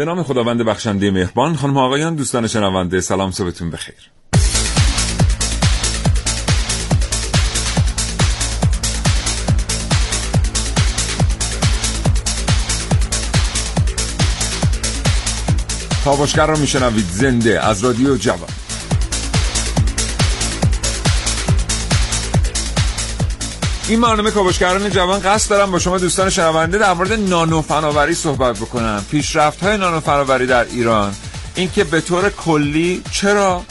به نام خداوند بخشنده مهربان خانم آقایان دوستان شنونده سلام صبحتون بخیر. کاوشگر رو میشنوید زنده از رادیو جوان. این برنامه کاوشگران جوان قصد دارم با شما دوستان شنونده در مورد نانو فناوری صحبت بکنم. پیشرفت های نانو فناوری در ایران. اینکه به طور کلی چرا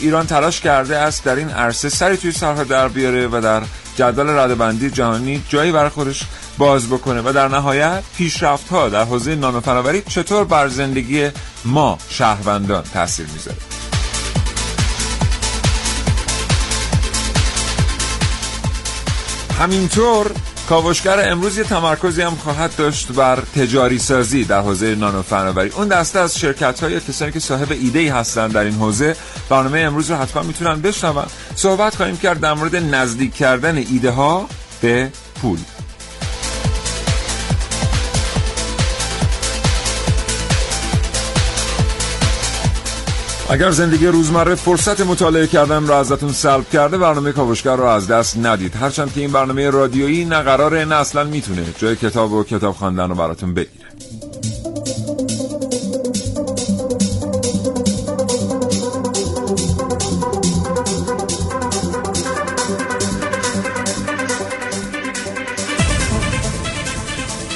ایران تلاش کرده است در این عرصه سری توی سرها در بیاره و در جدول ردبندی جهانی جایی برای خودش باز بکنه و در نهایت پیشرفت ها در حوزه نانو فناوری چطور بر زندگی ما شهروندان تاثیر می‌ذاره؟ همینطور کاوشگر امروز یه تمرکزی هم خواهد داشت بر تجاری سازی در حوزه نانو فناوری. اون دسته از شرکت های کسانی که صاحب ایده ای هستن در این حوزه برنامه امروز رو حتما می‌تونن بشنون. صحبت خواهیم کرد در مورد نزدیک کردن ایده ها به پول. اگر زندگی روزمره فرصت مطالعه کردن را ازتون سلب کرده برنامه کاوشگر رو از دست ندید. هرچند که این برنامه رادیویی نه قراره نه اصلا می‌تونه. جای کتاب و کتاب خواندن رو براتون بگیره.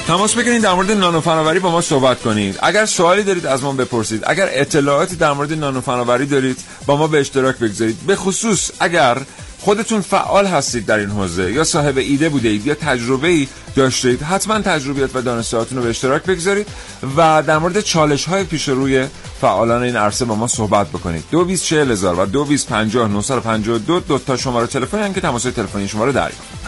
تماس بگیرید در مورد نانو فناوری با ما صحبت کنید اگر سوالی دارید از ما بپرسید اگر اطلاعاتی در مورد نانو فناوری دارید با ما به اشتراک بگذارید. به خصوص اگر خودتون فعال هستید در این حوزه یا صاحب ایده بوده اید یا تجربه ای داشتید حتما تجربیات و دانستهاتون رو به اشتراک بگذارید و در مورد چالش های پیش روی فعالان این عرصه با ما صحبت بکنید. دو هزار و دو دو تا شماره تلفنی که تماس تلفنی شما رو دریافت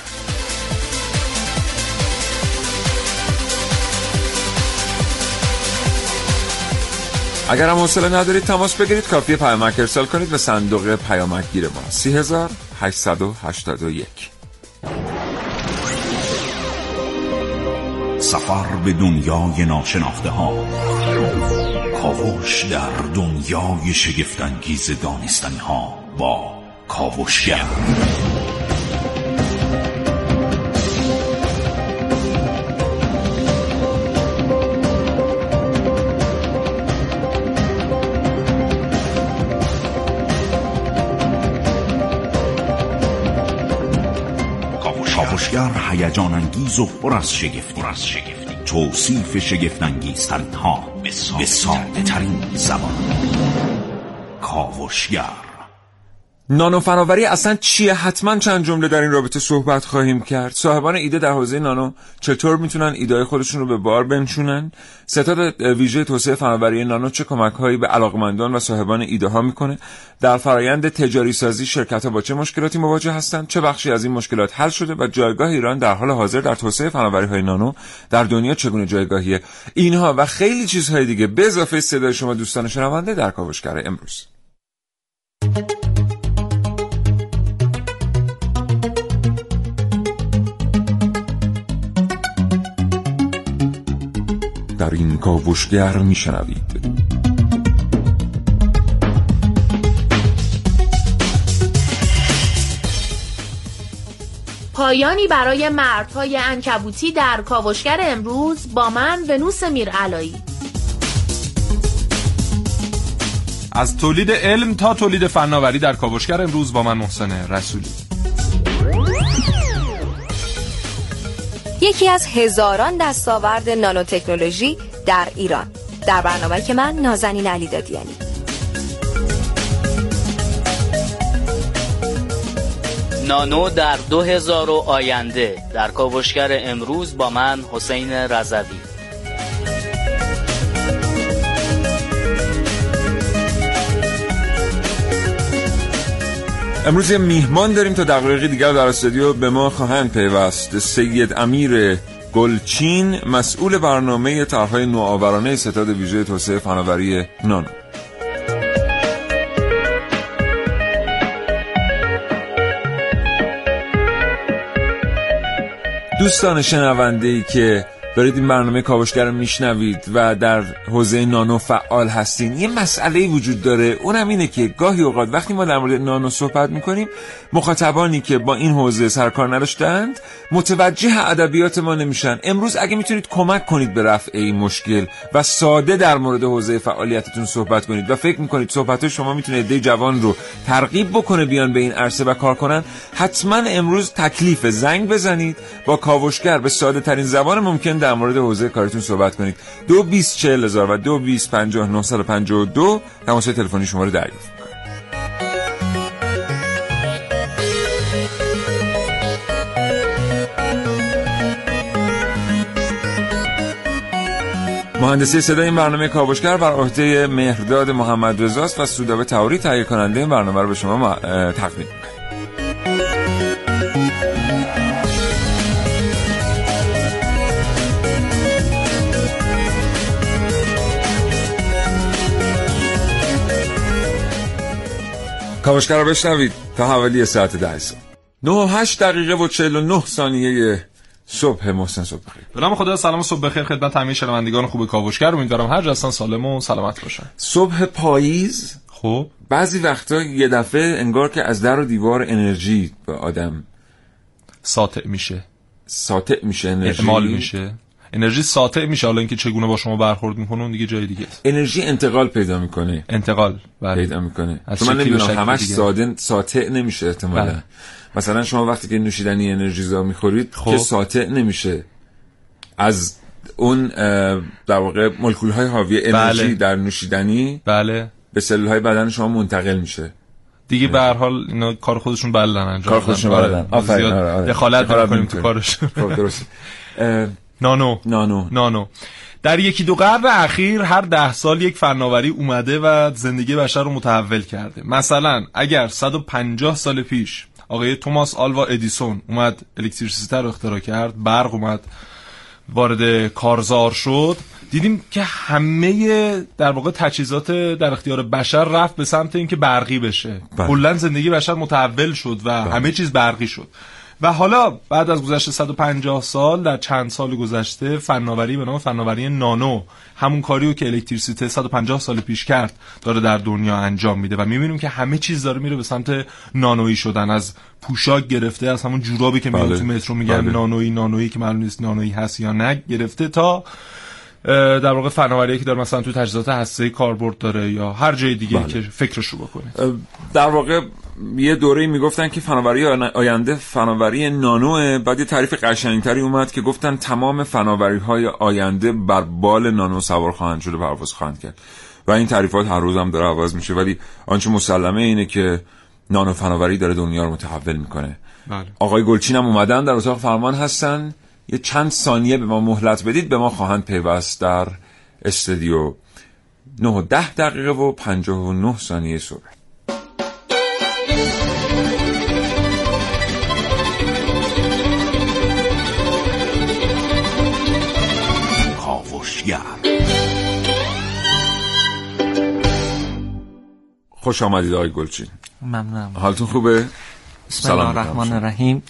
اگر هم حوصله ندارید تماس بگیرید کافی پیامک ارسال کنید به صندوق پیامک گیر ما. 3881 سفر به دنیای ناشناخته ها کاوش در دنیای شگفتانگیز دانستنی ها با کاوشگر. هیجان انگیز و پر از شگفتی توصیف شگفت. انگیزترین ها. به ساده ترین زبان. کاوشگر. نانو فناوری اصلا چیه؟ حتما چند جمله در این رابطه صحبت خواهیم کرد. صاحبان ایده در حوزه نانو چطور می‌تونن ایده خودشون رو به بار بنشونن؟ ستاد ویژه توسعه فناوری نانو چه کمک هایی به علاقمندان و صاحبان ایده ها می‌کنه؟ در فرایند تجاری سازی شرکت ها با چه مشکلاتی مواجه هستند؟ چه بخشی از این مشکلات حل شده و جایگاه ایران در حال حاضر در توسعه فناوری های نانو در دنیا چگونه جایگاهیه؟ اینها و خیلی چیزهای دیگه به اضافه صدای شما دوستان شنونده در کاوشگر امروز. این کاوشگر میشنوید. پایانی برای مردهای انکبوتی در کاوشگر امروز با من ونوس میرعلایی از تولید علم تا تولید فناوری در کاوشگر امروز با من محسن رسولی. یکی از هزاران دستاورد نانوتکنولوژی در ایران. در برنامه که من نازنین علی دادیانی. نانو در 2000 آینده. در کاوشگر امروز با من حسین رضوی. امروز یه میهمان داریم تا دقایقی دیگر در استودیو به ما خواهند پیوست. سید امیر گلچین مسئول برنامه طرحهای نوآورانه ستاد ویژه توسعه فناوری نانو. دوستان شنونده ای که دارید این برنامه کاوشگر رو میشنوید و در حوزه نانو فعال هستین. یه مسئله وجود داره. اونم اینه که گاهی اوقات وقتی ما در مورد نانو صحبت می‌کنیم مخاطبانی که با این حوزه سرکار نداشتند متوجه ادبیات ما نمیشن. امروز اگه می‌تونید کمک کنید به رفع این مشکل و ساده در مورد حوزه فعالیتتون صحبت کنید و فکر می‌کنید صحبت شما می‌تونه ایده جوان رو ترغیب بکنه بیان به این عرصه و کار کنن حتما امروز تکلیف زنگ بزنید. با کاوشگر به ساده ترین زبان ممکن در مورد حوزه کارتون صحبت کنید. دو بیست چهل هزار و دو بیست پنجاه و پنجاه دو تماس تلفنی شما رو دریافت مهندسی صدای این برنامه کاوشگر بر عهده مهرداد محمد رزاست و سودابه تهوری تهیه کننده این برنامه رو به شما تقدیم می‌کنه کاوشگر رو بشنوید تا حوالی ساعت ده صبح. 9 و 8 دقیقه و 49 ثانیه صبح محسن صبح بخیر. به نام خدا سلام صبح بخیر. خدمت همه شنوندگان خوب کاوشگر. امیدوارم هر جا سالم و سلامت باشن. صبح پاییز. خب. بعضی وقتا یه دفعه انگار که از در و دیوار انرژی به آدم ساطع میشه. ساطع میشه انرژی اعمال میشه. انرژی ساطع میشه حالا اینکه چگونه با شما برخورد می‌کنه اون دیگه جای دیگه است انرژی انتقال پیدا می‌کنه انتقال بله. پیدا می‌کنه از من نمی‌دونم همش دیگه. ساده ساطع نمیشه احتمالا بله. مثلا شما وقتی که نوشیدنی انرژیزا می‌خورید خب. که ساطع نمیشه از اون در واقع مولکول های حاوی انرژی بله. در نوشیدنی بله به سلول های بدن شما منتقل میشه دیگه به هر حال اینا کار خودشون بلدن انجام کار خودشون. بلدن. آفرین. آره، آره. دخالت نمی‌کنیم تو. کارشون خب درست نانو. نانو. نانو. در یکی دو قرن اخیر هر ده سال یک فناوری اومده و زندگی بشر رو متحول کرده. مثلا اگر 150 سال پیش آقای توماس آلوا ادیسون اومد الکتریسیته رو اختراع کرد برق اومد وارد کارزار شد دیدیم که همه در واقع تجهیزات در اختیار بشر رفت به سمت اینکه برقی بشه. بله. کلا زندگی بشر متحول شد و همه چیز برقی شد. و حالا بعد از گذشت 150 سال در چند سال گذشته فناوری به نام فناوری نانو همون کاری رو که الکتریسیته 150 سال پیش کرد داره در دنیا انجام میده و می‌بینیم که همه چیز داره میره به سمت نانویی شدن از پوشاک گرفته از همون جورابی که میاد بله. تو مترو میگن بله. نانویی نانویی که معلوم نیست نانویی هست یا نه گرفته تا در واقع فناوری که داره مثلا تو تجهیزات هسته‌ای کاربرد داره یا هر جای دیگه بله. که فکرش رو بکنه اه، در واقع یه دوره می‌گفتن که فناوری آینده فناوری نانوه بعد یه تعریف قشنگتری اومد که گفتن تمام فناوری های آینده بر بال نانو سوار خواهند شده پرواز خواهند کرد. و این تعریفات هر روز هم داره عوض میشه. ولی آنچه مسلمه اینه که نانو فناوری داره دنیا رو متحول می‌کنه. بله. آقای گلچین هم اومدن در اتاق فرمان هستن. یه چند ثانیه به ما مهلت بدید به ما خواهند پیوست در استودیو. 9 و 10 دقیقه و 59 ثانیه صبح. کاوشگر خوش آمدید آقای گلچین. ممنونم. حالتون خوبه؟ بسم الله سلام الرحمن. الرحیم.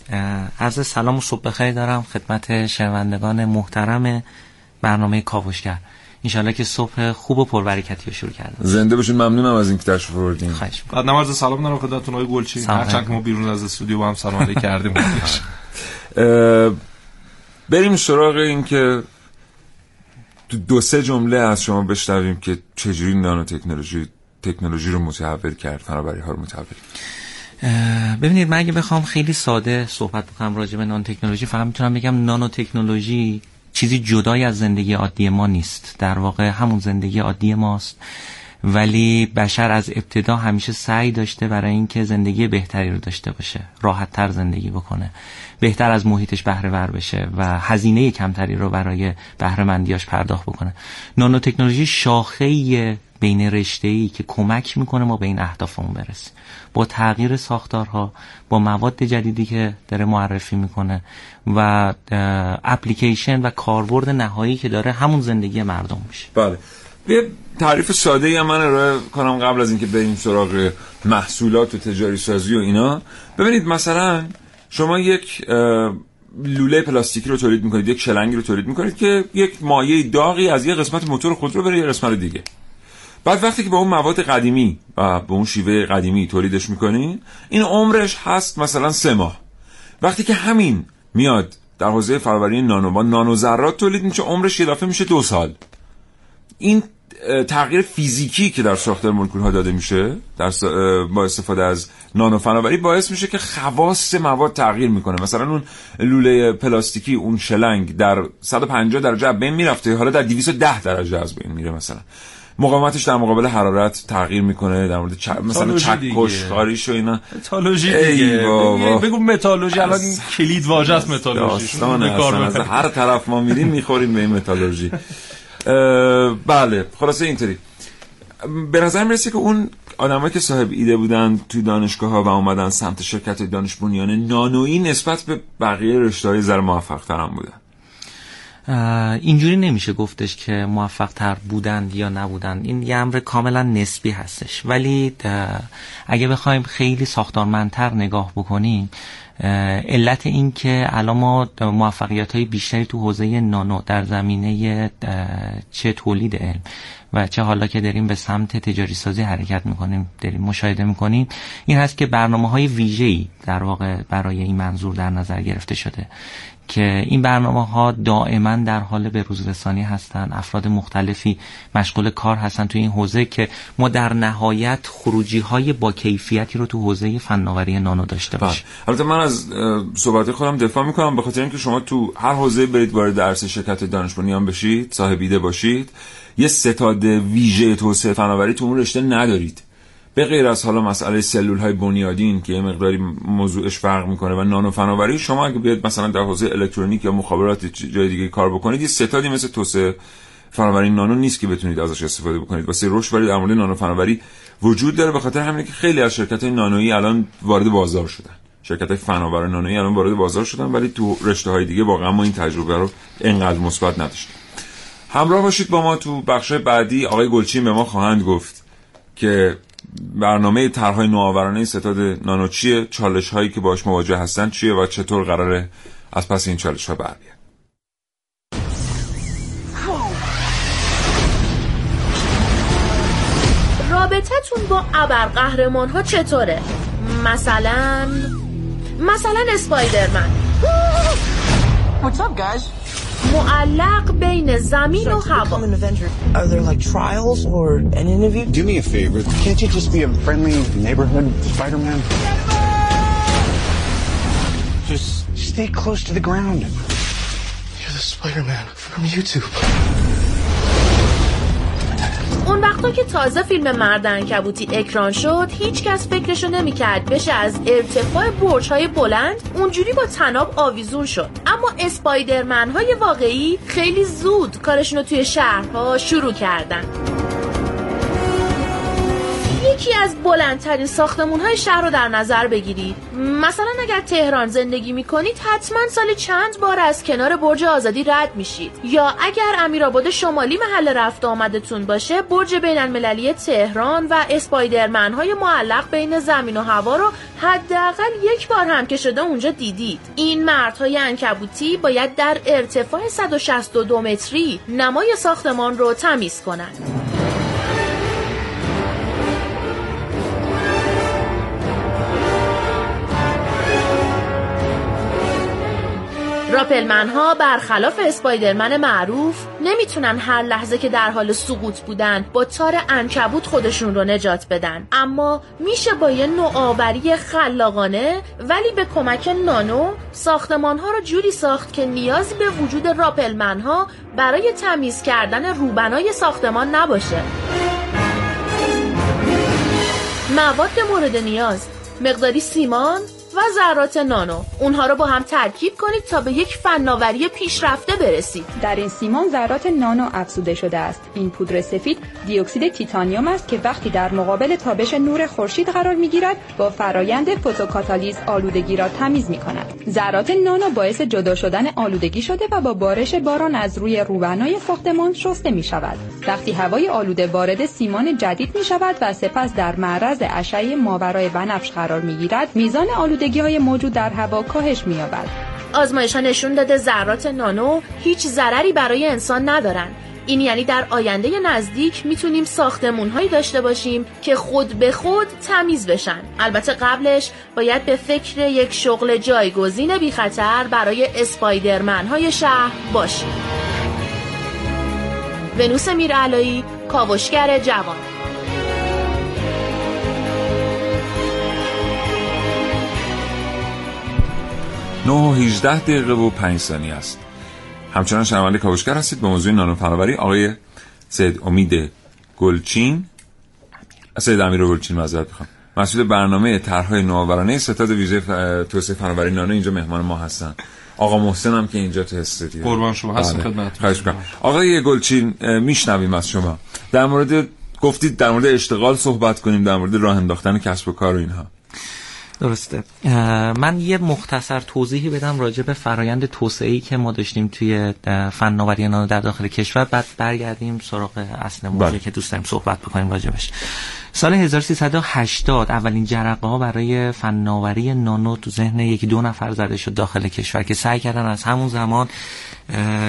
عرض سلام و صبح بخیر دارم خدمت شنوندگان محترم برنامه کاوشگر. انشالله که صبح خوب و پربرکتی رو شروع کردم زنده باشین ممنونم از اینکه تشریف آوردین. خواهش می‌کنم. بعد نماز سلام دارم خدمتتون آقای گلچین. هرچند که ما بیرون از استودیو با هم سلام علیک کردیم. بریم سراغ این که دو سه جمله از شما بشنویم که چجوری نانو تکنولوژی تکنولوژی رو متحول کرد فناوری ها رو متحول ببینید من اگه بخوام خیلی ساده صحبت بکنم راجع به نان تکنولوژی فقط می‌تونم بگم نانو تکنولوژی چیزی جدای از زندگی عادی ما نیست. در واقع همون زندگی عادی ماست. ولی بشر از ابتدا همیشه سعی داشته برای اینکه زندگی بهتری رو داشته باشه راحت تر زندگی بکنه بهتر از محیطش بهره ور بشه و هزینه کمتری رو برای بهره مندیاش پرداخت بکنه. نانو تکنولوژی شاخه بین رشته ای که کمک می‌کنه ما به این اهدافمون برسیم. با تغییر ساختارها با مواد جدیدی که داره معرفی می‌کنه و اپلیکیشن و کاربرد نهایی که داره همون زندگی مردم میشه. بله. تعریف ساده ای من ارائه کنم قبل از اینکه بریم سراغ محصولات و تجاری سازی و اینا. ببینید مثلا شما یک لوله پلاستیکی رو تولید می‌کنید یک شلنگی رو تولید می‌کنید که یک مایه داغی از یه قسمت موتور خودرو بره یه قسمت دیگه. بعد وقتی که به اون مواد قدیمی و به اون شیوه قدیمی تولیدش می‌کنین این عمرش هست مثلا سه ماه. وقتی که همین میاد در حوزه فرآوری نانو با نانو ذرات تولید میشه عمرش یه دفعه میشه دو سال. این تغییر فیزیکی که در ساختار مولکول ها داده میشه در با استفاده از نانو فناوری باعث میشه که خواص مواد تغییر می‌کنه. مثلا اون لوله پلاستیکی اون شلنگ در 150 درجه از بین می‌رفته. حالا در 210 درجه از بین میره مثلا. مقاومتش در مقابل حرارت تغییر می‌کنه در مورد چ... مثلا چکش خاریش و اینا. متالوژی دیگه. بگو متالوژی. الان کلید واژه است متالوژی از هر طرف ما میریم می‌خوریم به این متالوژی. بله خلاصه اینطوری. به نظر می‌رسه که اون آدمایی که صاحب ایده بودن تو دانشگاه ها و اومدن سمت شرکت دانش بنیان نانویی نسبت به بقیه رشته های ذره موفق ترم بودن اینجوری نمیشه گفتش که موفق تر بودند یا نبودند. این یه امر کاملا نسبی هستش. ولی اگه بخوایم خیلی ساختارمندتر نگاه بکنیم علت این که الان ما موفقیت های بیشتری تو حوزه نانو در زمینه چه تولید علم و چه حالا که داریم به سمت تجاری سازی حرکت می‌کنیم داریم مشاهده می‌کنیم این هست که برنامه های ویژه‌ای در واقع برای این منظور در نظر گرفته شده. که این برنامه ها دائما در حال به رسانی هستن. افراد مختلفی مشغول کار هستن توی این حوزه که ما در نهایت خروجی های با کیفیتی رو تو حوزه فناوری نانو داشته بله. باشیم. البته من از صحبت خودم دفاع می‌کنم. به خاطر اینکه شما تو هر حوزه برید وارد درس شرکت دانش بنیان بشید صاحب ایده باشید یه ستاد ویژه توسعه فناوری تو اون رشته ندارید. به غیر از حالا مسئله سلول های بنیادین که یه مقداری موضوعش فرق می‌کنه و نانو فناوری شما اگه بیاد مثلا در حوزه الکترونیک یا مخابرات جای دیگه کار بکنید یه ستادی مثل توسعه فناوری نانو نیست که بتونید ازش استفاده بکنید. واسه رشد ولی در مورد نانو فناوری وجود داره به خاطر همینه که خیلی از شرکت نانویی الان وارد بازار شدن. شرکت فناور نانویی الان وارد بازار شدن ولی تو رشته های دیگه واقعا ما این تجربه رو انقدر مثبت نداشتیم. همراه باشید با ما تو بخش بعدی. آقای گلچین به ما خواهند گفت که برنامه طرحهای نوآورانه ستاد نانو چیه چالش هایی که باش مواجه هستن چیه و چطور قراره از پس این چالش ها بر رابطتون با ابر قهرمان ها چطوره؟ مثلا مثلا اسپایدرمن What's up, guys? معلق بین زمین و هوا Are there like trials or an interview? Do me a favor. Can't you just be a friendly neighborhood Spider-Man? Just stay close to the ground. You're the Spider-Man from YouTube. اون وقتا که تازه فیلم مرد کبوتی اکران شد هیچ کس فکرشو نمی‌کرد. بشه از ارتفاع برج های بلند اونجوری با تناب آویزون شد. اما اسپایدرمن های واقعی خیلی زود کارشون رو توی شهرها شروع کردن. یکی از بلندترین ساختمون های شهر رو در نظر بگیرید مثلا اگر تهران زندگی می‌کنید حتما سال چند بار از کنار برج آزادی رد میشید. یا اگر امیرآباد شمالی محل رفت آمدتون باشه برج بین المللی تهران و اسپایدرمن های معلق بین زمین و هوا رو حداقل یک بار هم که شده اونجا دیدید. این مردهای انکبوتی باید در ارتفاع 162 متری نمای ساختمان رو تمیز کنند. راپلمن ها برخلاف اسپایدرمن معروف نمی‌تونن هر لحظه که در حال سقوط بودن با تار انکبوت خودشون رو نجات بدن. اما میشه با یه نوآوری خلاقانه ولی به کمک نانو ساختمان ها رو جوری ساخت که نیازی به وجود راپلمن ها برای تمیز کردن روبنای ساختمان نباشه. مواد مورد نیاز مقداری سیمان و ذرات نانو. اونها رو با هم ترکیب کنید تا به یک فناوری پیشرفته برسید. در این سیمان ذرات نانو افزوده شده است. این پودر سفید دیوکسید تیتانیوم است که وقتی در مقابل تابش نور خورشید قرار می‌گیرد با فرایند فوتوکاتالیز آلودگی را تمیز می کند ذرات نانو باعث جدا شدن آلودگی شده و با بارش باران از روی روبنای ساختمان شسته می شود وقتی هوای آلوده وارد سیمان جدید می شود و سپس در معرض اشعه ماورای بنفش قرار می گیرد میزان آلودگی های موجود در هوا کاهش می آزمایش نشون داده ذرات نانو هیچ ضرری برای انسان ندارن. این یعنی در آینده نزدیک می‌تونیم ساختمون هایی داشته باشیم که خود به خود تمیز بشن. البته قبلش باید به فکر یک شغل جایگزین بی خطر برای اسپایدرمن های شهر باشیم. ونوس میرعلایی کاوشگر جوان. نه و 18 دقیقه و 5 ثانیه است. همچنان شنونده کاوشگر هستید. به موضوع نانو فناوری آقای سید امید گلچین. سید امیر گلچین معذرت می‌خوام. مسئول برنامه طرحهای نوآورانه ستاد ویژه ف... توسعه فناوری نانو. اینجا مهمان ما هستن. آقا محسن هم که اینجا تو استودیو قربان شما. هستم بله. خدمتتون. آقای گلچین میشنویم از شما. در مورد گفتید در مورد اشتغال صحبت کنیم در مورد راه انداختن کسب و کار و اینها. درسته. من یه مختصر توضیحی بدم راجع به فرایند توسعه‌ای که ما داشتیم توی فناوری نانو در داخل کشور. بعد برگردیم سراغ اصل موضوعی بله. که دوست داریم صحبت بکنیم راجبش. سال 1380 اولین جرقه ها برای فناوری نانو تو ذهن یکی دو نفر زده شد داخل کشور که سعی کردن از همون زمان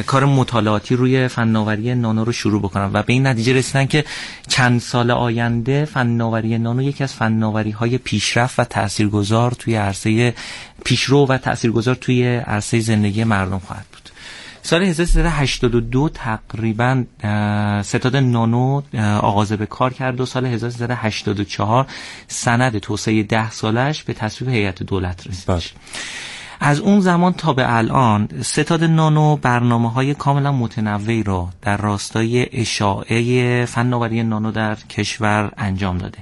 کار مطالعاتی روی فناوری نانو رو شروع بکنن و به این نتیجه رسیدن که چند سال آینده فناوری نانو یکی از فناوری های پیشرفت و تاثیرگذار توی عرصه پیشرو و تاثیرگذار توی عرصه زندگی مردم خواهد بود. سال 1382 تقریبا ستاد نانو آغاز به کار کرد و سال 1384 سند توسعه ده سالش به تصویب هیئت دولت رسید. از اون زمان تا به الان ستاد نانو برنامه های کاملا متنوعی را در راستای اشاعه فناوری نانو در کشور انجام داده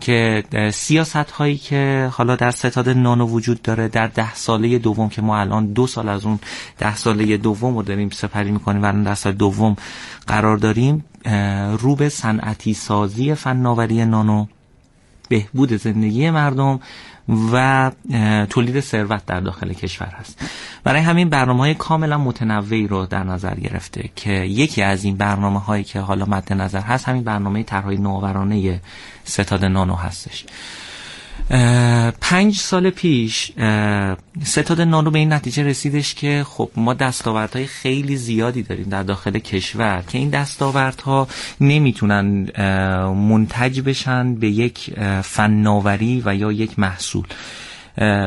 که سیاست هایی که حالا در ستاد نانو وجود داره در ده ساله دوم که ما الان دو سال از اون ده ساله دوم رو داریم سپری می‌کنیم و الان در سال دوم قرار داریم رو به صنعتی سازی فناوری نانو بهبود زندگی مردم و تولید ثروت در داخل کشور هست. برای همین برنامه های کاملا متنوعی رو در نظر گرفته که یکی از این برنامه هایی که حالا مد نظر هست همین برنامه طرحهای نوآورانه ستاد نانو هستش. پنج سال پیش ستاد نانو به این نتیجه رسیدش که خب ما دستاوردهای خیلی زیادی داریم در داخل کشور که این دستاوردها نمی‌تونن منتج بشن به یک فناوری و یا یک محصول.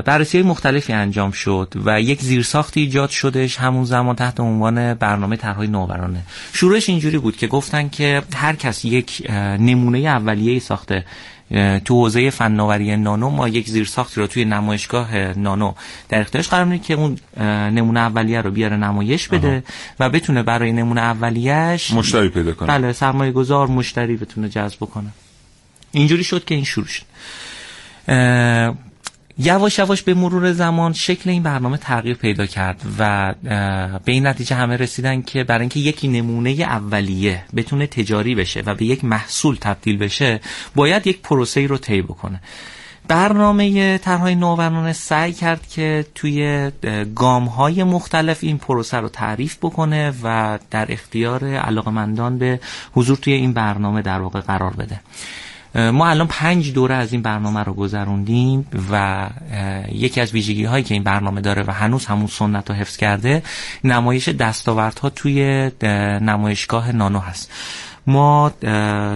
بررسی های مختلفی انجام شد و یک زیرساختی ایجاد شدش همون زمان تحت عنوان برنامه طرحهای نوآورانه. شروعش اینجوری بود که گفتن که هر کس یک نمونه اولیه ساخته تو حوزه فناوری نانو ما یک زیرساختی رو توی نمایشگاه نانو در اختیارش قرار میدیم که اون نمونه اولیه رو بیاره نمایش بده و بتونه برای نمونه اولیهش مشتری پیدا کنه. بله سرمایه گذار مشتری بتونه جذب کنه اینجوری شد که این شروع شد. یواش یواش به مرور زمان شکل این برنامه تغییر پیدا کرد و به این نتیجه همه رسیدن که برای اینکه یکی نمونه اولیه بتونه تجاری بشه و به یک محصول تبدیل بشه باید یک پروسه رو طی بکنه. برنامه طرحهای نوآورانه سعی کرد که توی گام های مختلف این پروسه رو تعریف بکنه و در اختیار علاقمندان به حضور توی این برنامه در واقع قرار بده. ما الان پنج دوره از این برنامه رو گذروندیم و یکی از ویژگی هایی که این برنامه داره و هنوز همون سنت رو حفظ کرده نمایش دستاوردها توی اه، نمایشگاه نانو هست. ما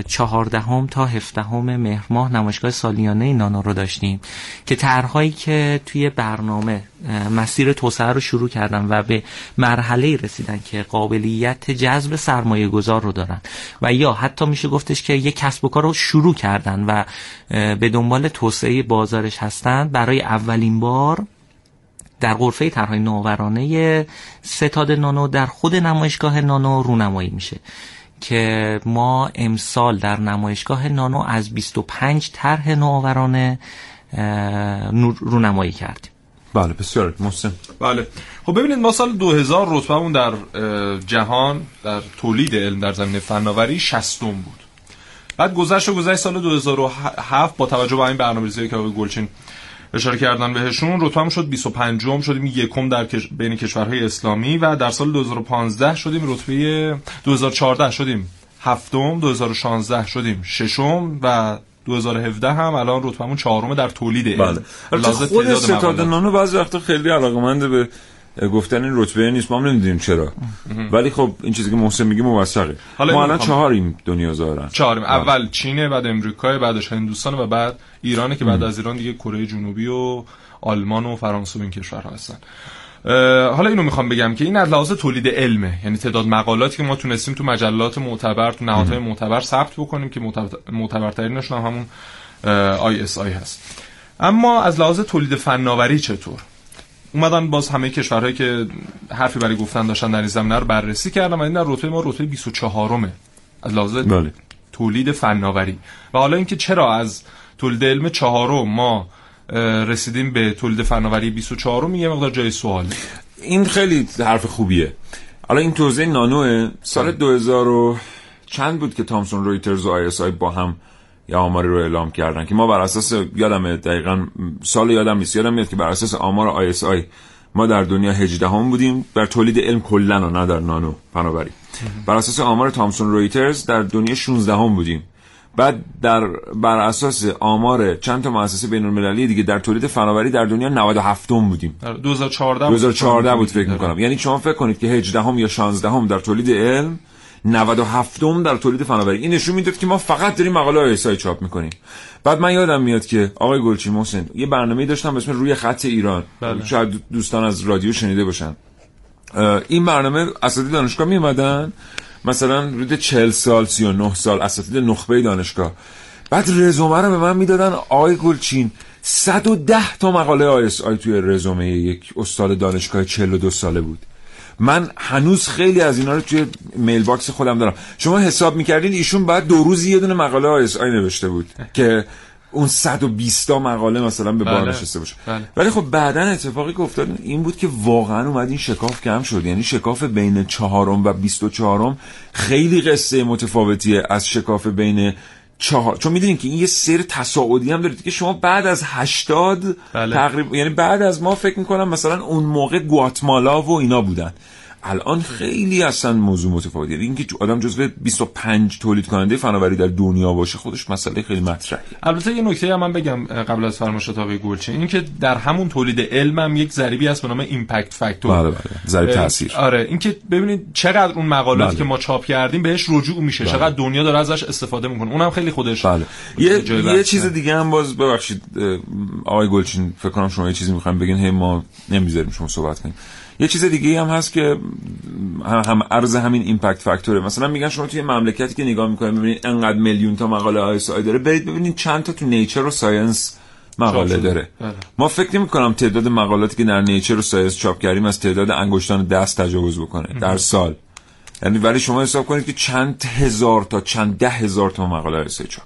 چهاردهم تا هفدهم مهر ماه نمایشگاه سالیانه نانو رو داشتیم که طرحهایی که توی برنامه مسیر توسعه رو شروع کردن و به مرحله رسیدن که قابلیت جذب سرمایه گذار رو دارن و یا حتی میشه گفتش که یک کسب و کار رو شروع کردن و به دنبال توسعه بازارش هستن برای اولین بار در غرفه طرحهای نوآورانه ستاد نانو در خود نمایشگاه نانو رونمایی میشه. که ما امسال در نمایشگاه نانو از 25 طرح نوآورانه رونمایی کردیم. بله بسیار محسن. بله. خب ببینید ما سال 2000 رتبهمون در جهان در تولید علم در زمینه فناوری 60 بود. بعد گذشت و گذشت سال 2007 با توجه به این برنامه‌ریزی که آقای گلچین اشاره کردن بهشون رتبهمون شد 25 م شدیم یکم در کش... بین کشورهای اسلامی و در سال 2015 شدیم رتبه 2014 شدیم هفتم 2016 شدیم ششم و 2017 هم الان رتبهمون چهارم در تولید بله لحاظ خود ستاد. نانو بعضی وقتا خیلی علاقمند به گفتن این رتبه نیست ما هم نمی‌دونیم چرا. ولی خب این چیزی که محسن میگه موثقه. حالا ما الان چهاریم دنیا ظاهرا. چهارم بله. اول چینه بعد امریکا بعدش هندوستان و بعد ایرانه که بعد از ایران دیگه کره جنوبی و آلمان و فرانسه و این کشورها هستن. حالا اینو می‌خوام بگم که این از لحاظ تولید علمه. یعنی تعداد مقالاتی که ما تونستیم تو مجلات معتبر تو نهادهای معتبر ثبت بکنیم که معتبر- معتبرترینشون هم همون ISI هست. اما از لحاظ تولید فناوری چطور؟ اومدن باز همه کشورهایی که حرفی برای گفتن داشتن در این زمینه رو بررسی کردن و این در رتبه ما رتبه 24 مه از لحاظ بله. تولید فناوری. و حالا اینکه چرا از تولید علم چهارم ما رسیدیم به تولید فناوری 24 یه مقدار جای سواله این خیلی حرف خوبیه. حالا این توزیع نانوه سال 2000 و چند بود که Thomson Reuters و آی با هم یه آماری رو اعلام کردن که ما بر اساس یادم دقیقا سال یادم نیست یادم میاد که بر اساس آمار ISI ما در دنیا 18 هم بودیم در تولید علم کلا و نه در نانو. فناوری بر اساس آمار Thomson Reuters در دنیا 16 هم بودیم. بعد در بر اساس آمار چند تا مؤسسه بین المللی دیگه در تولید فناوری در دنیا 97 هم بودیم. در 2014 بود. 2014 بود فکر می‌کنم. یعنی شما فکر کنید که 18 هم یا 16 هم در تولید علم 97 هم در تولید فناوری. این نشون می‌داد که ما فقط داریم مقاله آیسای چاپ می‌کنیم. بعد من یادم میاد که آقای گلچی محسن یه برنامه داشتم به اسم روی خط ایران. بله. شاید دوستان از رادیو شنیده باشن. این برنامه اساتید دانشگاه میومدن مثلا حدود 40 سال 39 سال اساتید نخبه دانشگاه. بعد رزومه رو به من می‌دادن آقای گلچین. 110 تا مقاله ISI توی رزومه یک استاد دانشگاه 42 ساله بود. من هنوز خیلی از اینا رو توی mailbox خودم دارم شما حساب می‌کردین ایشون بعد دو روز یه دونه مقاله ISI نوشته بود که اون 120 تا مقاله مثلا به بار بله. نشسته باشه بله. ولی خب بعدا اتفاقی که افتاد این بود که واقعا اومد این شکاف کم شد یعنی شکاف بین چهارم و بیست و چهارم خیلی قصه متفاوتیه از شکاف بین چهار. چون می‌دونین که این یه سیر تصاعدی هم داره. که شما بعد از 80 بله. تقریبا یعنی بعد از ما فکر می‌کنم مثلا اون موقع گواتمالا و اینا بودن. الان خیلی اصلا موضوع متفاوتیه. اینکه آدم جزو 25 تولید کننده فناوری در دنیا باشه خودش مسئله خیلی مطرحه البته یه نکته هم من بگم قبل از فرمایشات آقای گلچین. این که در همون تولید علم هم یک ضریبی هست به نام ایمپکت فاکتور بله بله. ضریب تاثیر. آره. اینکه ببینید چقدر اون مقالاتی بله. که ما چاپ کردیم بهش رجوع میشه. چقدر دنیا داره ازش استفاده می‌کنه. اونم خیلی خودش بله. یه یه. چیز دیگه هم باز ببخشید آقای گلچین فکر کنم شما یه چیزی می‌خوایم بگین. هی ما نمی‌ذاریم شما صحبت کنیم. یه چیز دیگه هم هست که هم, عرض همین impact factor ه مثلا میگن شما توی مملکتی که نگاه می‌کنید ببینید انقدر میلیون تا مقاله ISI داره. برید ببینید چند تا تو Nature و Science مقاله. داره. بله. ما فکر نمی کنم تعداد مقالاتی که در Nature و Science چاپ کردیم از تعداد انگشتان دست تجاوز بکنه در سال. یعنی ولی شما حساب کنید که چند هزار تا چند ده هزار تا مقاله آیسای چاپ.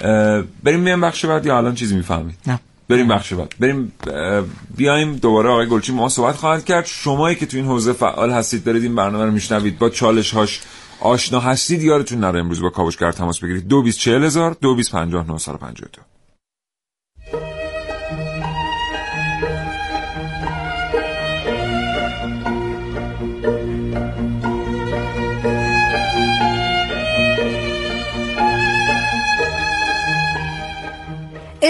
اه، بریم میام بخش بعد یا الان چیزی می‌فهمید نه. بریم بخش بعد. بریم بیایم دوباره آقای گلچی ما صحبت خواهد کرد. شمایی که تو این حوزه فعال هستید دارید این برنامه رو میشنوید. با چالش هاش آشنا هستید یارتون نره امروز با کاوشگر تماس بگیرید. 224000 2250 952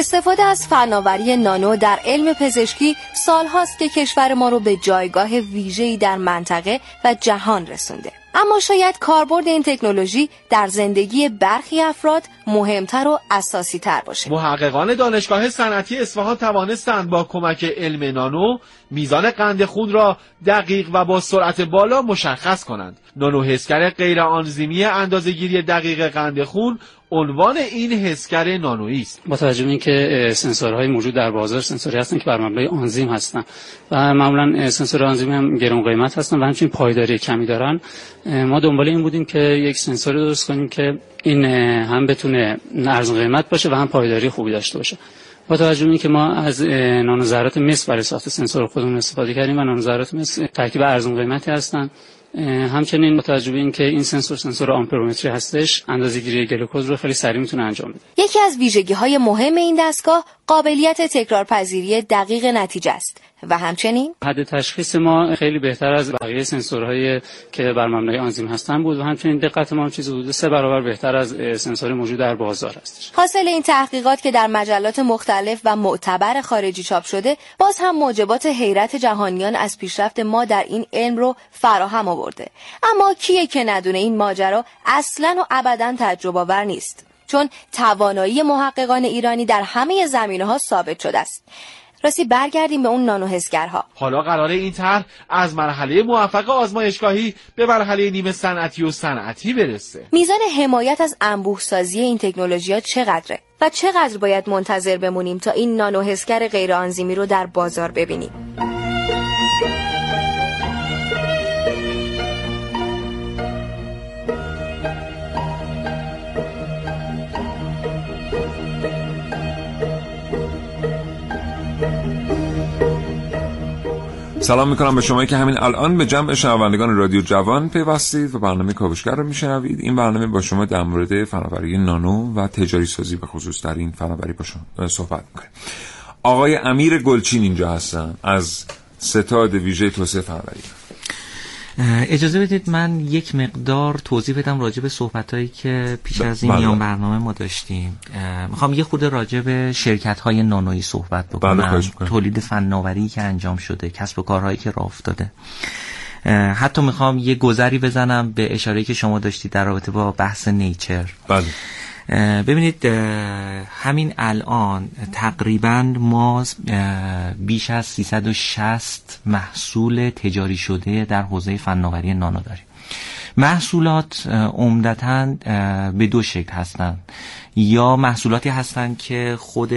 استفاده از فناوری نانو در علم پزشکی سالهاست که کشور ما رو به جایگاه ویژه‌ای در منطقه و جهان رسونده. اما شاید کاربرد این تکنولوژی در زندگی برخی افراد مهمتر و اساسی تر باشه. محققان دانشگاه صنعتی اصفهان توانستند با کمک علم نانو میزان قند خون را دقیق و با سرعت بالا مشخص کنند. نانو حسگر غیر آنزیمی اندازه‌گیری دقیق قند خون عنوان این حسگر نانویی است. با توجه به اینکه سنسورهای موجود در بازار سنسوری هستن که بر مبنای آنزیم هستن و معمولا سنسور آنزیم هم گران قیمت هستن و همچنین پایداری کمی دارن ما دنبال این بودیم که یک سنسور درست کنیم که این هم بتونه ارزان قیمت باشه و هم پایداری خوبی داشته باشه با توجه به اینکه ما از نانوذرات مس برای ساخت سنسور خودمون استفاده کردیم و نانوذرات مس ترکیب ارزان قیمتی هستن. اه، همچنین با توجه به این سنسور سنسور آمپرومتری هستش اندازه‌گیری گلوکوز رو خیلی سریع می‌تونه انجام بده. یکی از ویژگی های مهم این دستگاه قابلیت تکرارپذیری دقیق نتیجه است. و همچنین حد تشخیص ما خیلی بهتر از بقیه سنسورهایی که بر مبنای آنزیم هستن بود و همچنین دقت ما هم چیزی حدود سه برابر بهتر از سنسور موجود در بازار است. حاصل این تحقیقات که در مجلات مختلف و معتبر خارجی چاپ شده باز هم موجبات حیرت جهانیان از پیشرفت ما در این علم رو فراهم آورده اما کیه که ندونه این ماجرا اصلا و ابدا تجربه آور نیست چون توانایی محققان ایرانی در همه زمینه ها ثابت شده است راستی برگردیم به اون نانوحسگرها حالا قراره این طرح از مرحله موفق آزمایشگاهی به مرحله نیمه صنعتی و صنعتی برسه. میزان حمایت از انبوه سازی این تکنولوژی ها چقدره و چقدر باید منتظر بمونیم تا این نانوحسگر غیر آنزیمی رو در بازار ببینیم؟ سلام می‌کنم به شما که همین الان به جمع شنوندگان رادیو جوان پیوستید و برنامه کاوشگر رو میشنوید. این برنامه با شما در مورد فناوری نانو و تجاری سازی به خصوص در این فناوری با شما صحبت می‌کنه آقای امیر گلچین اینجا هستن از ستاد ویژه توسعه فناوری. اجازه بدید من یک مقدار توضیح بدم راجع به صحبتهایی که پیش از این میان برنامه ما داشتیم. می‌خوام یه خود راجع به شرکت های نانویی صحبت بکنم. تولید فناوری که انجام شده کسب و کارهایی که راه افتاده. حتی می‌خوام یه گذری بزنم به اشاره که شما داشتید در رابطه با بحث نیچر. بله. ببینید همین الان تقریبا ما بیش از 360 محصول تجاری شده در حوزه فناوری نانو داریم محصولات عمدتا به دو شکل هستند. یا محصولاتی هستن که خود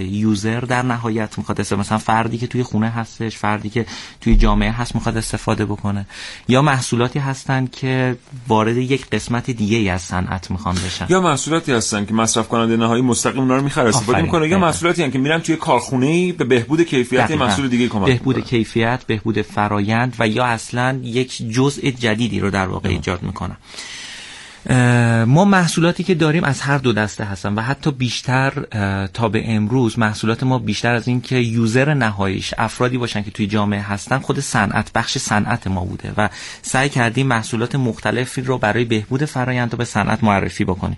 یوزر در نهایت می‌خواد استفاده مثلا فردی که توی خونه هستش فردی که توی جامعه هست می‌خواد استفاده بکنه. یا محصولاتی هستن که وارد یک قسمت دیگه ای از صنعت می‌خوان بشن. یا محصولاتی هستن که مصرف کننده نهایی مستقیم اونا رو می‌خره استفاده می‌کنه. یا محصولاتی هستن که میرن توی کارخونه ای به بهبود کیفیت محصول دیگه کمک بهبود کیفیت بهبود فرایند و یا اصلا یک جزء جدیدی رو در واقع ایجاد می‌کنن. ما محصولاتی که داریم از هر دو دسته هستن و حتی بیشتر تا به امروز محصولات ما بیشتر از این که یوزر نهاییش افرادی باشن که توی جامعه هستن خود صنعت بخش صنعت ما بوده و سعی کردیم محصولات مختلفی رو برای بهبود فرایند به صنعت معرفی بکنیم.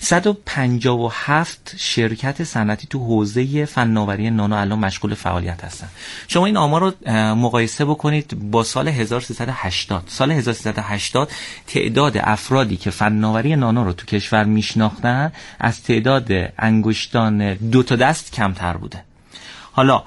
157 شرکت صنعتی تو حوزه فناوری نانو الان مشغول فعالیت هستن. شما این آمار رو مقایسه بکنید با سال 1380 سال 1380 تعداد افرادی که فناوری نانو رو تو کشور میشناختن از تعداد انگشتان دو تا دست کمتر بوده. حالا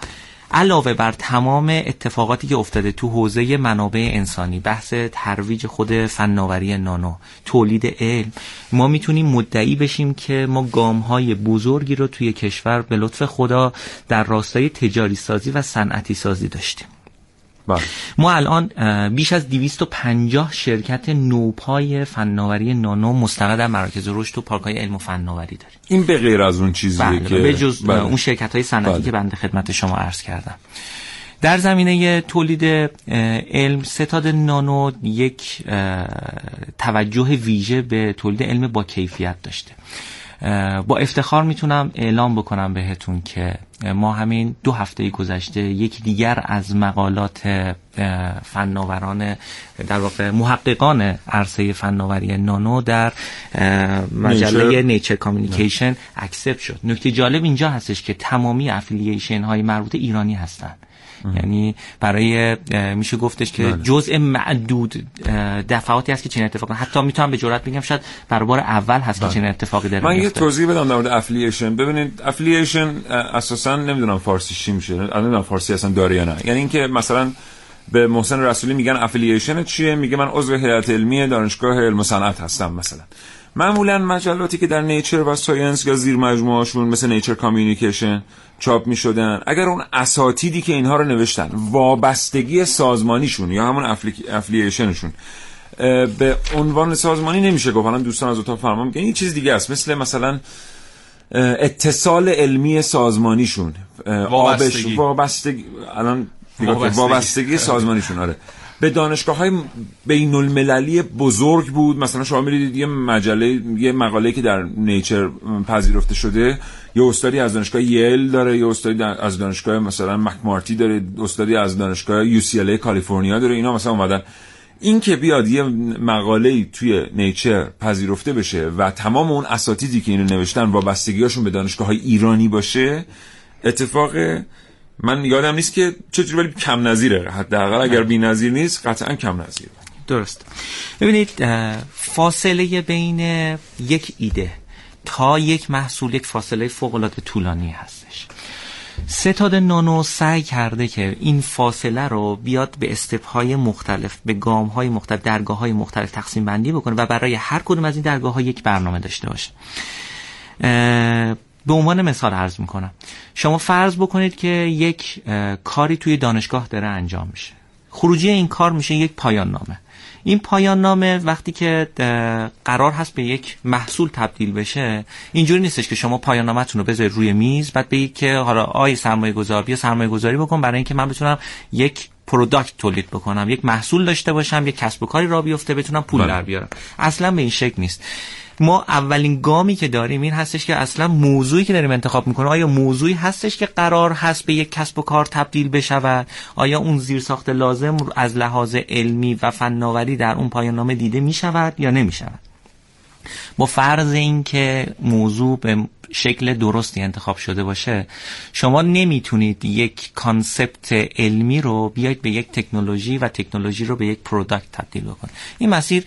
علاوه بر تمام اتفاقاتی که افتاده تو حوزه منابع انسانی بحث ترویج خود فناوری نانو تولید علم ما می‌تونیم مدعی بشیم که ما گام های بزرگی رو توی کشور به لطف خدا در راستای تجاری سازی و صنعتی سازی داشتیم. بله. ما الان بیش از 250 شرکت نوپای فناوری نانو مستقر در مراکز رشد و پارک های علم و فناوری داریم این به غیر از اون چیزیه بله. که به جز بله. اون شرکت های صنعتی بله. که بنده خدمت شما عرض کردم در زمینه تولید علم ستاد نانو یک توجه ویژه به تولید علم با کیفیت داشته با افتخار می‌تونم اعلام بکنم بهتون که ما همین دو هفته گذشته یکی دیگر از مقالات فناوران در واقع محققان عرصه فناوری نانو در مجله Nature Communication accept شد. نکته جالب اینجا هستش که تمامی affiliation های مربوطه ایرانی هستند یعنی برای میشه گفتش که بله. جزء معدود دفعاتی هست که چنین اتفاقی حتی می‌تونم به جرات بگم شاید برای بار اول هست که چنین اتفاقی داره من یه. توضیح بدم در مورد affiliation ببینید affiliation اساسا نمی‌دونم فارسی چی میشه نمی‌دونم فارسی اصلا داره یا نه. یعنی اینکه مثلا به محسن رسولی میگن affiliation چیه؟ میگه من عضو هیئت علمی دانشگاه علم و صنعت هستم مثلا. معمولا مجلاتی که در Nature و Science یا زیر مجموعه‌هاشون مثل Nature Communication چاپ می شدن اگر اون اساتیدی که اینها رو نوشتن وابستگی سازمانیشون یا همون affili... affiliation شون اه، به عنوان سازمانی نمیشه گفت الان دوستان از اتاق فرمان میگن این چیز دیگه است مثل مثلا اتصال علمی سازمانیشون وابستگی. وابستگی الان. وابستگی. وابستگی سازمانیشون آره به دانشگاه های بین المللی بزرگ بود. مثلا شما می‌دید یه مجله یه مقاله که در نیچر پذیرفته شده. یه استادی از دانشگاه یل داره یه استادی از دانشگاه مثلا مکمارتی داره استادی از دانشگاه یو سی کالیفرنیا داره. اینا مثلا اومدن. این که بیاد یه مقاله توی نیچر پذیرفته بشه و تمام اون اساتیدی که اینو نوشتن وابستگیاشون به دانشگاه های ایرانی باشه اتفاق من یادم نیست که چجوری ولی کم نظیره. حداقل اگر بی نظیر نیست قطعا کم نظیره درست. ببینید فاصله بین یک ایده تا یک محصول یک فاصله فوق العاده طولانی هستش. ستاد نانو سعی کرده که این فاصله رو بیاد به استپ های مختلف به گام های مختلف درگاه های مختلف تقسیم بندی بکنه و برای هر کدوم از این درگاه ها یک برنامه داشته باشه. به عنوان مثال عرض می‌کنم. شما فرض بکنید که یک کاری توی دانشگاه داره انجام میشه. خروجی این کار میشه یک پایان نامه این پایان نامه وقتی که قرار هست به یک محصول تبدیل بشه اینجوری نیستش که شما پایان نامتون رو بذارید روی میز بعد بگید که حالا آی سرمایه گذار بیا سرمایه گذاری بکن برای اینکه من بتونم یک product تولید بکنم یک محصول داشته باشم یک کسب و کاری راه بیفته بتونم پول بله. در بیارم. اصلا به این شکل نیست. ما اولین گامی که داریم این هستش که اصلا موضوعی که داریم انتخاب می‌کنیم آیا موضوعی هستش که قرار هست به یک کسب و کار تبدیل بشود؟ آیا اون زیرساخت لازم از لحاظ علمی و فناوری در اون پایان نامه دیده می‌شود یا نمی‌شود؟ با فرض اینکه موضوع به شکل درستی انتخاب شده باشه شما نمی‌تونید یک concept علمی رو بیاید به یک تکنولوژی و تکنولوژی رو به یک product تبدیل بکنید. این مسیر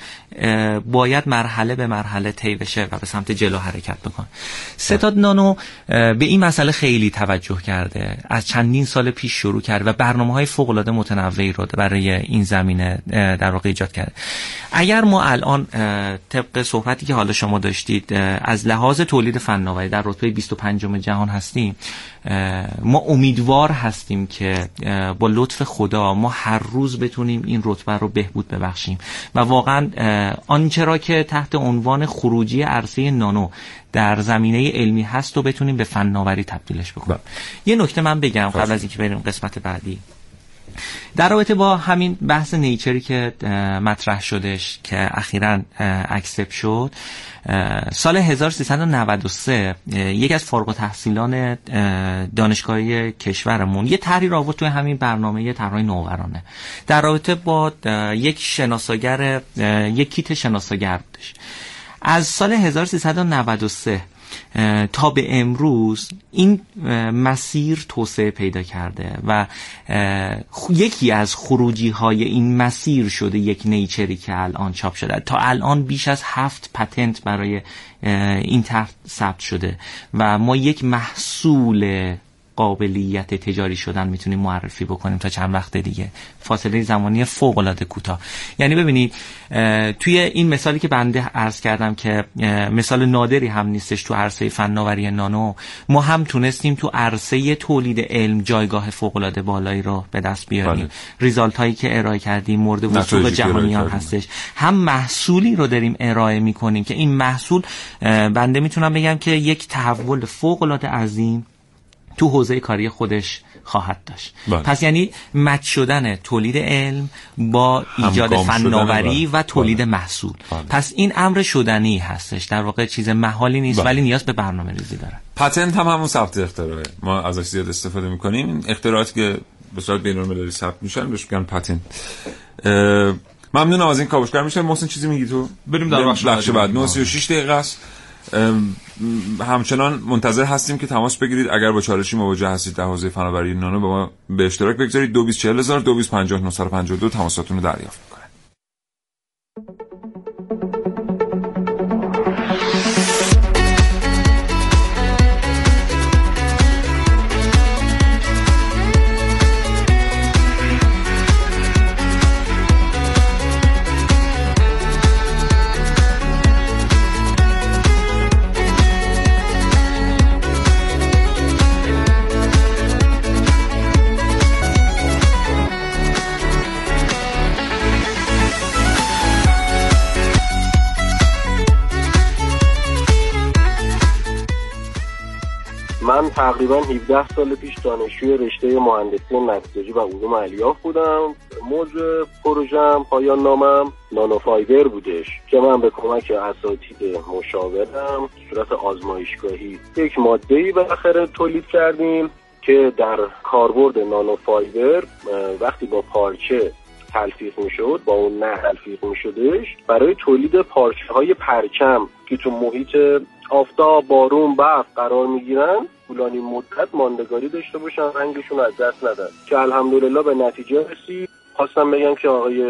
باید مرحله به مرحله طی بشه و به سمت جلو حرکت بکنه. ستاد نانو به این مسئله خیلی توجه کرده. از چندین سال پیش شروع کرده و برنامه های فوق العاده متنوعی رو برای این زمینه در واقع ایجاد کرده. اگر ما الان طبق صحبتی که حالا شما داشتید از لحاظ تولید فناوری در رتبه 25 جهان هستیم. ما امیدوار هستیم که با لطف خدا ما هر روز بتونیم این رتبه رو بهبود ببخشیم. و واقعا آنچه را که تحت عنوان خروجی عرصه نانو در زمینه علمی هست و بتونیم به فناوری تبدیلش بکنیم. بله. یه نکته من بگم قبل از اینکه بریم قسمت بعدی. در رابطه با همین بحث نیچری که مطرح شدش که اخیرا اکسپ شد سال 1393 یکی از فارغ تحصیلان دانشگاهی کشورمون یه تحریر آورد توی همین برنامه طراحی نوورانه. در رابطه با یک شناساگر یک کیت شناساگر بودش. از سال 1393 تا به امروز این مسیر توسعه پیدا کرده و یکی از خروجی های این مسیر شده یک نیچری که الان چاپ شده. تا الان بیش از هفت پتنت برای این طرح ثبت شده و ما یک محصول قابلیت تجاری شدن می‌تونیم معرفی بکنیم تا چند وقت دیگه. فاصله زمانی فوق العاده کوتاه. یعنی ببینید توی این مثالی که بنده عرض کردم که مثال نادری هم نیستش تو عرصه فناوری نانو ما هم تونستیم تو عرصه تولید علم جایگاه فوق العاده بالایی رو به دست بیاریم. بله. ریزالت هایی که ارائه کردیم مورد وسوق جهانی هم هستش. هم محصولی رو داریم ارائه می‌کنیم که این محصول بنده می‌تونم بگم که یک تحول فوق العاده عظیم تو حوزه کاری خودش خواهد داشت. بله. پس یعنی مچ شدن تولید علم با ایجاد فناوری و تولید بله. محصول. بله. پس این امر شدنی هستش. در واقع چیز محالی نیست بله. ولی نیاز به برنامه ریزی داره. پتنت هم همون ثبت اختراعه. ما ازش زیاد استفاده می‌کنیم. اختراعاتی که به صورت بین المللی ثبت میشن بهش میگن پتنت. ممنونم از این کاوشگر. میشه محسن چیزی میگی تو؟ بریم در بخش بعد. 96 دقیقه است. همچنان منتظر هستیم که تماس بگیرید. اگر با چالشی مواجه هستید در حوزه فناوری نانو با ما به اشتراک بگذارید. 224000 2250 تماساتون رو دریافت کنید تقریبا 17 سال پیش دانشجوی رشته مهندسی نساجی و علوم الیاف بودم. موضوع پروژم پایان نامم نانو فایبر بودش که من به کمک اساتید مشاورم صورت آزمایشگاهی یک ماده ای بالاخره تولید کردیم که در کاربرد نانو فایبر وقتی با پارچه تلفیق می شد با اون نه تلفیق می شدش برای تولید پارچه های پرچم که تو محیط آفتاب بارون برف قرار می‌گیرن طولانی مدت ماندگاری داشته باشن رنگشون از دست ندن. که الحمدلله به نتیجه رسید. خواستم بگم که آقای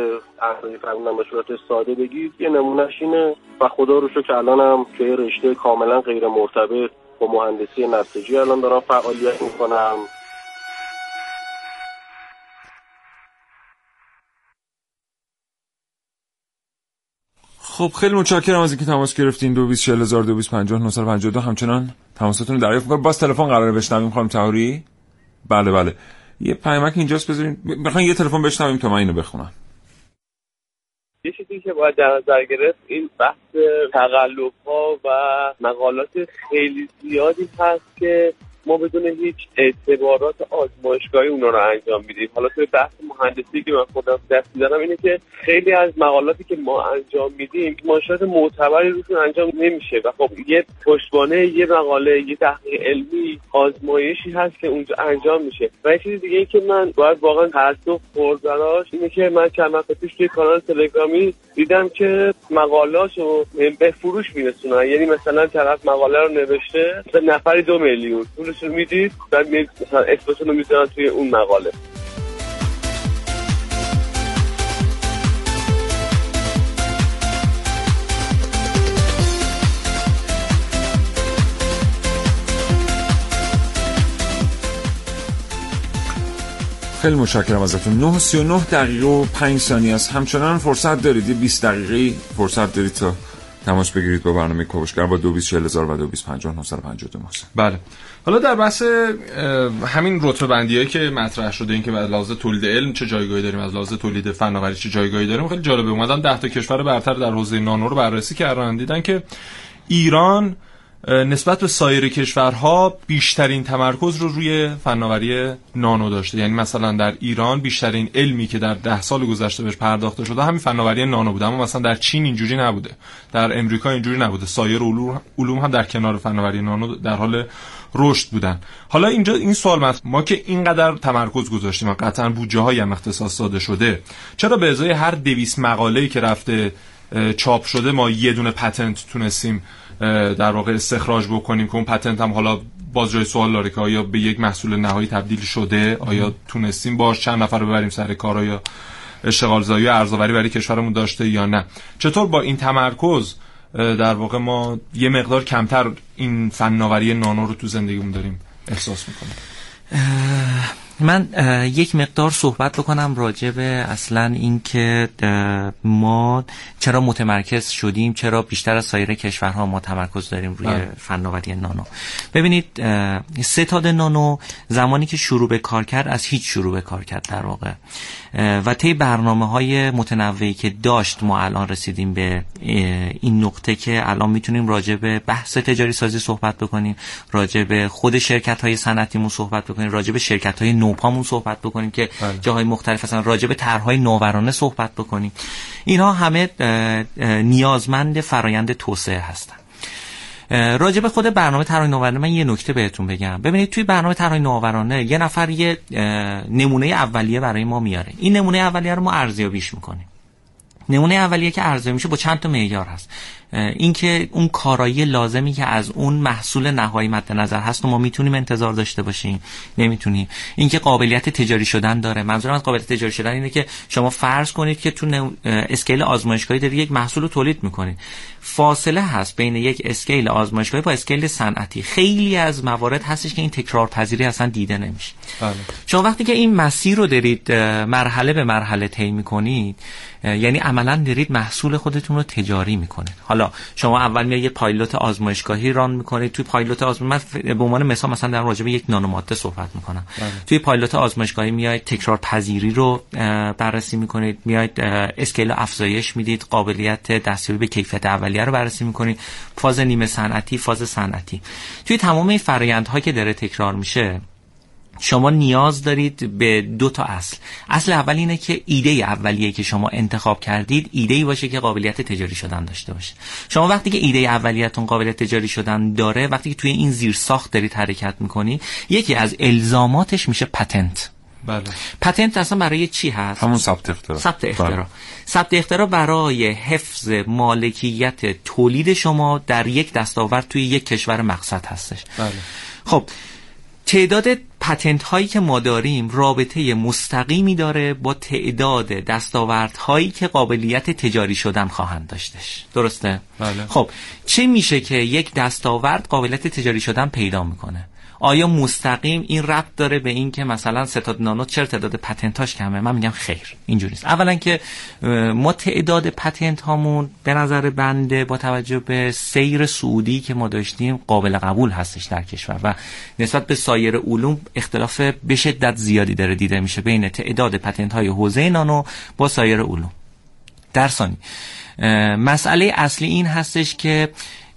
اعضای فرمودن به صورت ساده بگید یه نمونهش اینه و خدا رو که الانم که رشته کاملا غیر مرتبط با مهندسی نساجی الان دارم فعالیت می‌کنم. خب خیلی متشکرم از اینکه تماس گرفتین. 224000 همچنان تماساتون رو دریافت می‌کنم. باز تلفن قراره بشنویم خانم تهوری. بله بله. یه پیامک اینجاست بذارین. می‌خواین یه تلفن بشنویم تا من اینو بخونم. یه چیزی که باید در نظر گرفت این بحث تقلب ها و مقالات خیلی زیادی هست که ما بدون هیچ اعتبارات آزمایشگاهی اونا رو انجام میدیم. حالا توی بحث مهندسی که من خودم دست می‌زنم اینه که خیلی از مقالاتی که ما انجام میدیم ماشینات معتبری روشون انجام نمیشه و خب یه پشتوانه یه مقاله یه تحقیق علمی آزمایشی هست که اونجا انجام میشه. و یه چیز دیگه ای که من باید واقعا تاسف خورد براش اینه که من چند وقت پیش توی کانال تلگرامی دیدم که مقالاشو به فروش میرسونن. یعنی مثلا طرف مقاله رو نوشته به نفری دو میلیون. رو می‌دید بعد مثلا اسمشون رو می‌ذارن توی اون مقاله. خیلی متشکرم ازتون. 9 دقیقه و 5 ثانیه است. همچنان فرصت دارید. یه 20 دقیقه فرصت دارید تا تماس بگیرید با برنامه کوشگر با 224000 و 2250 بله. حالا در بحث همین رتبه بندی هایی که مطرح شده این که از لحاظ تولید علم چه جایگاهی داریم از لحاظ تولید فناوری چه جایگاهی داریم خیلی جالبه. اومدن 10 تا کشور برتر در حوزه نانو رو بررسی کردن. دیدن که ایران نسبت به سایر کشورها بیشترین تمرکز رو روی فناوری نانو داشته. یعنی مثلا در ایران بیشترین علمی که در ده سال گذشته بهش پرداخته شده همین فناوری نانو بوده. اما مثلا در چین اینجوری نبوده. در امریکا اینجوری نبوده. سایر علوم هم در کنار فناوری نانو در حال رشد بودن. حالا اینجا این سوال مطرح ما که اینقدر تمرکز گذاشتیم و قطعا بودجه های هم اختصاص داده شده چرا به ازای هر دویست مقاله‌ای که رفته چاپ شده ما یه دونه پتنت تونستیم در واقع استخراج بکنیم که اون پتنت هم حالا باز جای سوال داره که آیا به یک محصول نهایی تبدیل شده؟ آیا تونستیم باش چند نفر رو ببریم سر کار؟ آیا اشتغال زایی و ارزآوری برای کشورمون داشته یا نه؟ چطور با این تمرکز در واقع ما یه مقدار کمتر این فناوری نانو رو تو زندگیمون داریم احساس می‌کنیم؟ من یک مقدار صحبت بکنم راجع به اصلا اینکه ما چرا متمرکز شدیم چرا بیشتر از سایر کشورها ما تمرکز داریم روی آه. فناوری نانو ببینید ستاد نانو زمانی که شروع به کار کرد از هیچ شروع به کار کرد در واقع و طی برنامه های متنوعی که داشت ما الان رسیدیم به این نقطه که الان می‌تونیم راجع به بحث تجاری سازی صحبت بکنیم راجع به خود شرکت های صنعتیمون صحبت بکنیم راجع به شرکت های نوپامون صحبت بکنیم که بله. جاهای مختلف هستن راجع به طرحهای نوورانه صحبت بکنیم. اینها همه نیازمند فرایند توسعه هستن. راجع به خود برنامه طراحی نوورانه من یه نکته بهتون بگم. ببینید توی برنامه طراحی نوورانه یه نفر یه نمونه اولیه برای ما میاره. این نمونه اولیه رو ما ارزیابیش می‌کنیم. نمونه اولیه که ارزیابی میشه با چند تا معیار هست. اینکه اون کارایی لازمی که از اون محصول نهایی مد نظر هست و ما می‌تونیم انتظار داشته باشیم. نمی‌تونیم. اینکه قابلیت تجاری شدن داره. منظورم از قابلیت تجاری شدن اینه که شما فرض کنید که تو اسکیل آزمایشگاهی دارید یک محصول رو تولید می‌کنید. فاصله هست بین یک اسکیل آزمایشگاهی با اسکیل صنعتی. خیلی از موارد هستش که این تکرار پذیری اصلا دیده نمیشه. بله. شما وقتی که این مسیر رو دارید مرحله به مرحله طی می‌کنید یعنی عملا دارید محصول خودتون رو تجاری می‌کنید. حالا شما اول میای یه پایلوت آزمایشگاهی ران می‌کنید. توی پایلوت آزمایشگاهی من به عنوان مثال مثلا در راجع به یک نانو ماده صحبت می‌کنم. بله. توی پایلوت آزمایشگاهی میاید تکرار پذیری رو بررسی می‌کنید. میاید اسکیل افزایش می‌دید. قابلیت دستیابی به کیفیت اولیه رو بررسی می‌کنید. فاز نیمه صنعتی فاز صنعتی. توی تمام این فرآیندها که داره تکرار میشه شما نیاز دارید به دو تا اصل. اصل اول اینه که ایده اولیه که شما انتخاب کردید ایده ای باشه که قابلیت تجاری شدن داشته باشه. شما وقتی که ایده اولیتون قابلیت تجاری شدن داره وقتی که توی این زیر ساخت دارید حرکت می‌کنی یکی از الزاماتش میشه پتنت. بله. پتنت اصلا برای چی هست؟ همون ثبت اختراع. ثبت اختراع. بله. ثبت اختراع برای حفظ مالکیت تولید شما در یک دستاورد توی یک کشور مقصد هستش. بله. خب تعداد پتنت هایی که ما داریم رابطه مستقیمی داره با تعداد دستاورد هایی که قابلیت تجاری شدن خواهند داشتش درسته؟ بله. خب چه میشه که یک دستاورد قابلیت تجاری شدن پیدا می‌کنه آیا مستقیم این ربط داره به این که مثلا ستاد نانو چرا تعداد پتنتاش کمه؟ من میگم خیر اینجوری نیست. اولا که ما تعداد پتنت هامون به نظر بنده با توجه به سیر سعودی که ما داشتیم قابل قبول هستش در کشور و نسبت به سایر علوم اختلاف به شدت زیادی داره دیده میشه بین تعداد پتنت های حوزه نانو با سایر علوم. در ثانی مسئله اصلی این هستش که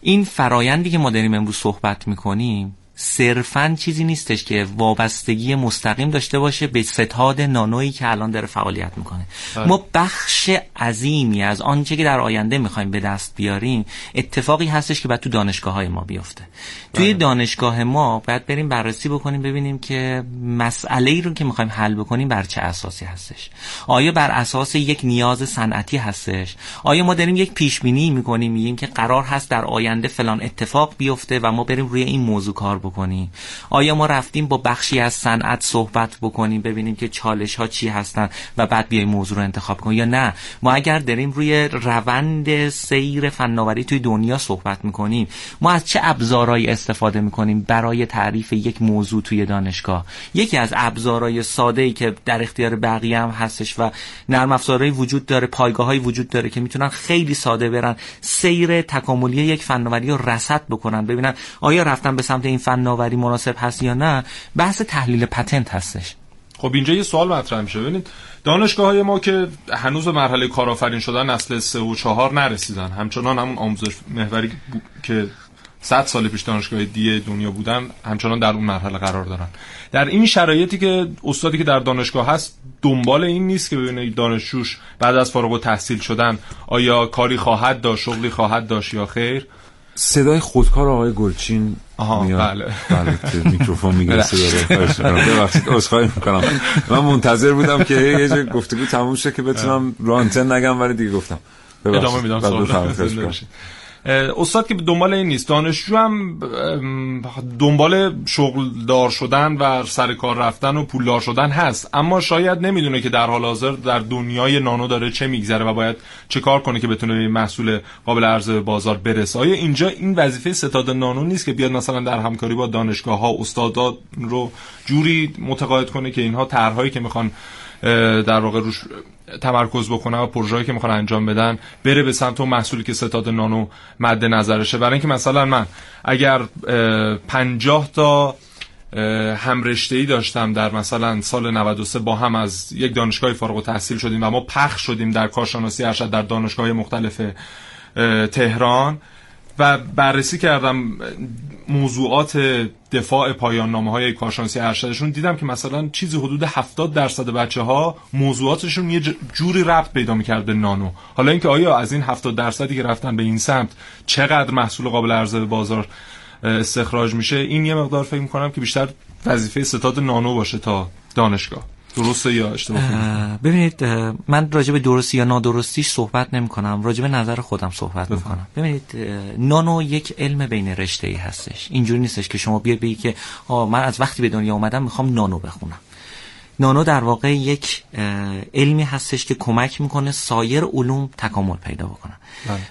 این فرایندی که ما داریم امروز صحبت می‌کنیم صرفا چیزی نیستش که وابستگی مستقیم داشته باشه به ستاد نانویی که الان داره فعالیت می‌کنه. بله. ما بخش عظیمی از آنچه که در آینده می‌خوایم به دست بیاریم اتفاقی هستش که باید تو دانشگاه های ما بیفته. توی دانشگاه ما باید بریم بررسی بکنیم ببینیم که مسئله ای رو که می‌خوایم حل بکنیم بر چه اساسی هستش. آیا بر اساس یک نیاز صنعتی هستش؟ آیا ما داریم یک پیش بینی می‌کنیم میگیم که قرار هست در آینده فلان اتفاق بیفته و ما بریم روی این موضوع کار بکنیم آیا ما رفتیم با بخشی از صنعت صحبت بکنیم ببینیم که چالش ها چی هستن و بعد بیایم موضوع رو انتخاب کنیم؟ یا نه؟ ما اگر داریم روی روند سیر فناوری توی دنیا صحبت می‌کنیم ما از چه ابزارهایی استفاده می‌کنیم برای تعریف یک موضوع توی دانشگاه؟ یکی از ابزارهای ساده ای که در اختیار بقیه هم هستش و نرم افزارهایی وجود داره پایگاهایی وجود داره که می‌تونن خیلی ساده برن سیر تکاملی یک فناوری رو رصد بکنن ببینن آیا رفتن به سمت این فناوری مناسب هست یا نه بحث تحلیل پتنت هستش. خب اینجا یه سوال مطرح میشه. ببینید دانشگاه های ما که هنوز به مرحله کارآفرین شدن نسل سه و چهار نرسیدن. همچنان همون آموزش محوری بو- که 100 سال پیش دانشگاه دیه دنیا بودن همچنان در اون مرحله قرار دارن. در این شرایطی که استادی که در دانشگاه هست دنبال این نیست که ببینه دانشجوش بعد از فارغ التحصیل شدن آیا کاری خواهد داشت شغلی خواهد داشت یا خیر؟ صدای خودکار آقای گلچین آها میاد. بله. بله که میکروفون می‌گیره بله. صدا رو می‌کنم. ببخشید عذرخواهی می‌کنم من منتظر بودم که یه جای گفتگو تموم شه که بتونم رانتن نگم ولی دیگه گفتم ببخشید. ادامه میدم سوال استاد که دنبال این نیست. دانشجو هم دنبال شغل دار شدن و سر کار رفتن و پولدار شدن هست. اما شاید نمی‌دونه که در حال حاضر در دنیای نانو داره چه میگذره و باید چه کار کنه که بتونه به محصول قابل عرضه بازار برسه. آیا اینجا این وظیفه ستاد نانو نیست که بیاد مثلا در همکاری با دانشگاه ها استادان رو جوری متقاعد کنه که اینها طرحهایی که می‌خوان در واقع روش تمرکز بکنن و پروژه‌ای که می‌خوان انجام بدن بره به سمت اون محصولی که ستاد نانو مد نظرشه. برای اینکه مثلا من اگر اه، 50 تا هم رشته ای داشتم در مثلا سال 93 با هم از یک دانشگاه فارغ التحصیل شدیم و ما پخش شدیم در کارشناسی ارشد در دانشگاه مختلف تهران. و بررسی کردم موضوعات دفاع پایان نامه های کارشناسی ارشدشون. دیدم که مثلا چیزی حدود 70 درصد بچه ها موضوعاتشون یه جوری ربط پیدا می‌کرد به نانو. حالا اینکه آیا از این 70 درصدی که رفتن به این سمت چقدر محصول قابل عرضه به بازار استخراج میشه این یه مقدار فکر می‌کنم که بیشتر وظیفه ستاد نانو باشه تا دانشگاه. درسته یا اشتباه ببینید من راجع به درستی یا نادرستیش صحبت نمی کنم راجع به نظر خودم صحبت می کنم ببینید نانو یک علم بین رشته ای هستش. اینجوری نیستش که شما بیاید بگید که آه من از وقتی به دنیا اومدم می‌خوام نانو بخونم. نانو در واقع یک علمی هستش که کمک می‌کنه سایر علوم تکامل پیدا بکنن.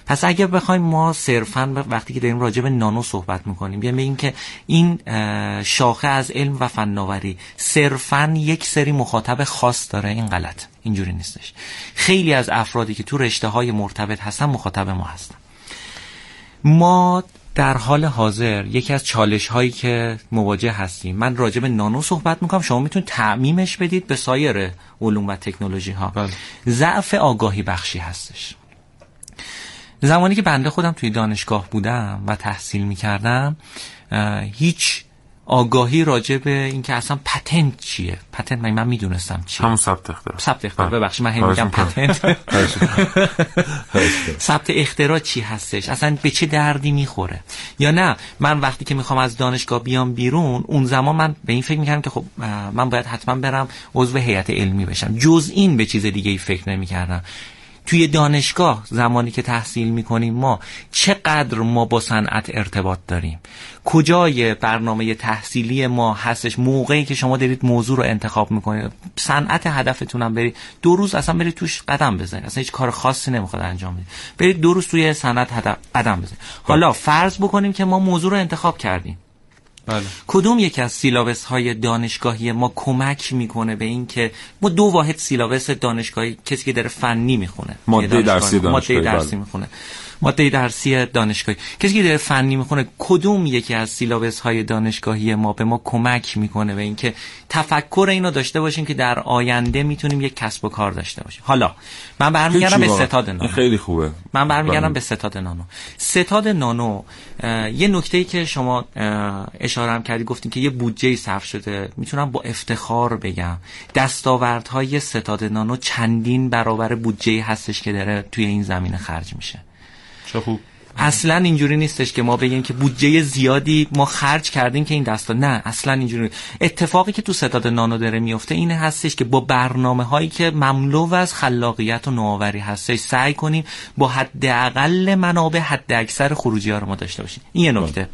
پس اگر بخوایم ما صرفا وقتی که داریم راجع به نانو صحبت می‌کنیم بیایم بگیم که این شاخه از علم و فناوری صرفا یک سری مخاطب خاص داره این غلط. اینجوری نیستش. خیلی از افرادی که تو رشته های مرتبط هستن مخاطب ما هستن. ما در حال حاضر یکی از چالش هایی که مواجه هستیم. من راجع به نانو صحبت می‌کنم. شما می‌تونید تعمیمش بدید به سایر علوم و تکنولوژی ها بله. ضعف آگاهی بخشی هستش. زمانی که بنده خودم توی دانشگاه بودم و تحصیل می‌کردم هیچ آگاهی راجع به اینکه اصلا پتنت چیه؟ پتنت من من می‌دونستم چیه. همون ثبت اختراع. ثبت اختراع. بله. ببخشید من میگم. پتنت. ثبت اختراع چی هستش؟ اصلا به چه دردی می‌خوره؟ یا نه؟ من وقتی که می‌خوام از دانشگاه بیام بیرون اون زمان من به این فکر می‌کردم که خب من باید حتما برم عضو هیئت علمی بشم. جز این به چیز دیگه ای فکر نمی‌کردم. توی دانشگاه زمانی که تحصیل می‌کنیم ما چقدر ما با صنعت ارتباط داریم؟ کجای برنامه تحصیلی ما هستش؟ موقعی که شما دارید موضوع رو انتخاب می‌کنید. صنعت هدفتونم برید. دو روز اصلا برید توش قدم بزنید. اصلا هیچ کار خاصی نمی‌خواد انجام بدید. برید دو روز توی صنعت هدف قدم بزنید. حالا فرض بکنیم که ما موضوع رو انتخاب کردیم. بله کدوم یک از سیلاوس های دانشگاهی ما کمک می‌کنه به این که ما دو واحد سیلاوس دانشگاهی کسی که داره فنی می‌خونه ماده درسی ماده دانشگاهی، درسی بله. می‌خونه ماده درسی دانشگاهی. کسی که داره فنی می‌خونه کدوم یکی از سیلاوس های دانشگاهی ما به ما کمک می‌کنه به اینکه تفکر اینو داشته باشیم که در آینده می‌تونیم یک کسب و کار داشته باشیم؟ حالا من برمیگردم به. ستاد نانو. خیلی خوبه. من برمیگردم. به ستاد نانو. ستاد نانو یه نکته ای که شما اشاره هم کردی گفتین که یه بودجه صرف شده. می‌تونم با افتخار بگم دستاوردهای ستاد نانو چندین برابر بودجه هستش که داره توی این زمینه خرج میشه. چه خوب. اصلا اینجوری نیستش که ما بگیم که بودجه زیادی ما خرج کردیم که این دستا نه اصلا اینجوری. اتفاقی که تو ستاد نانو داره میفته اینه هستش که با برنامه هایی که مملو از خلاقیت و نوآوری هستش سعی کنیم با حداقل منابع حد اکثر خروجی ها رو ما داشته باشیم. این یه نکته.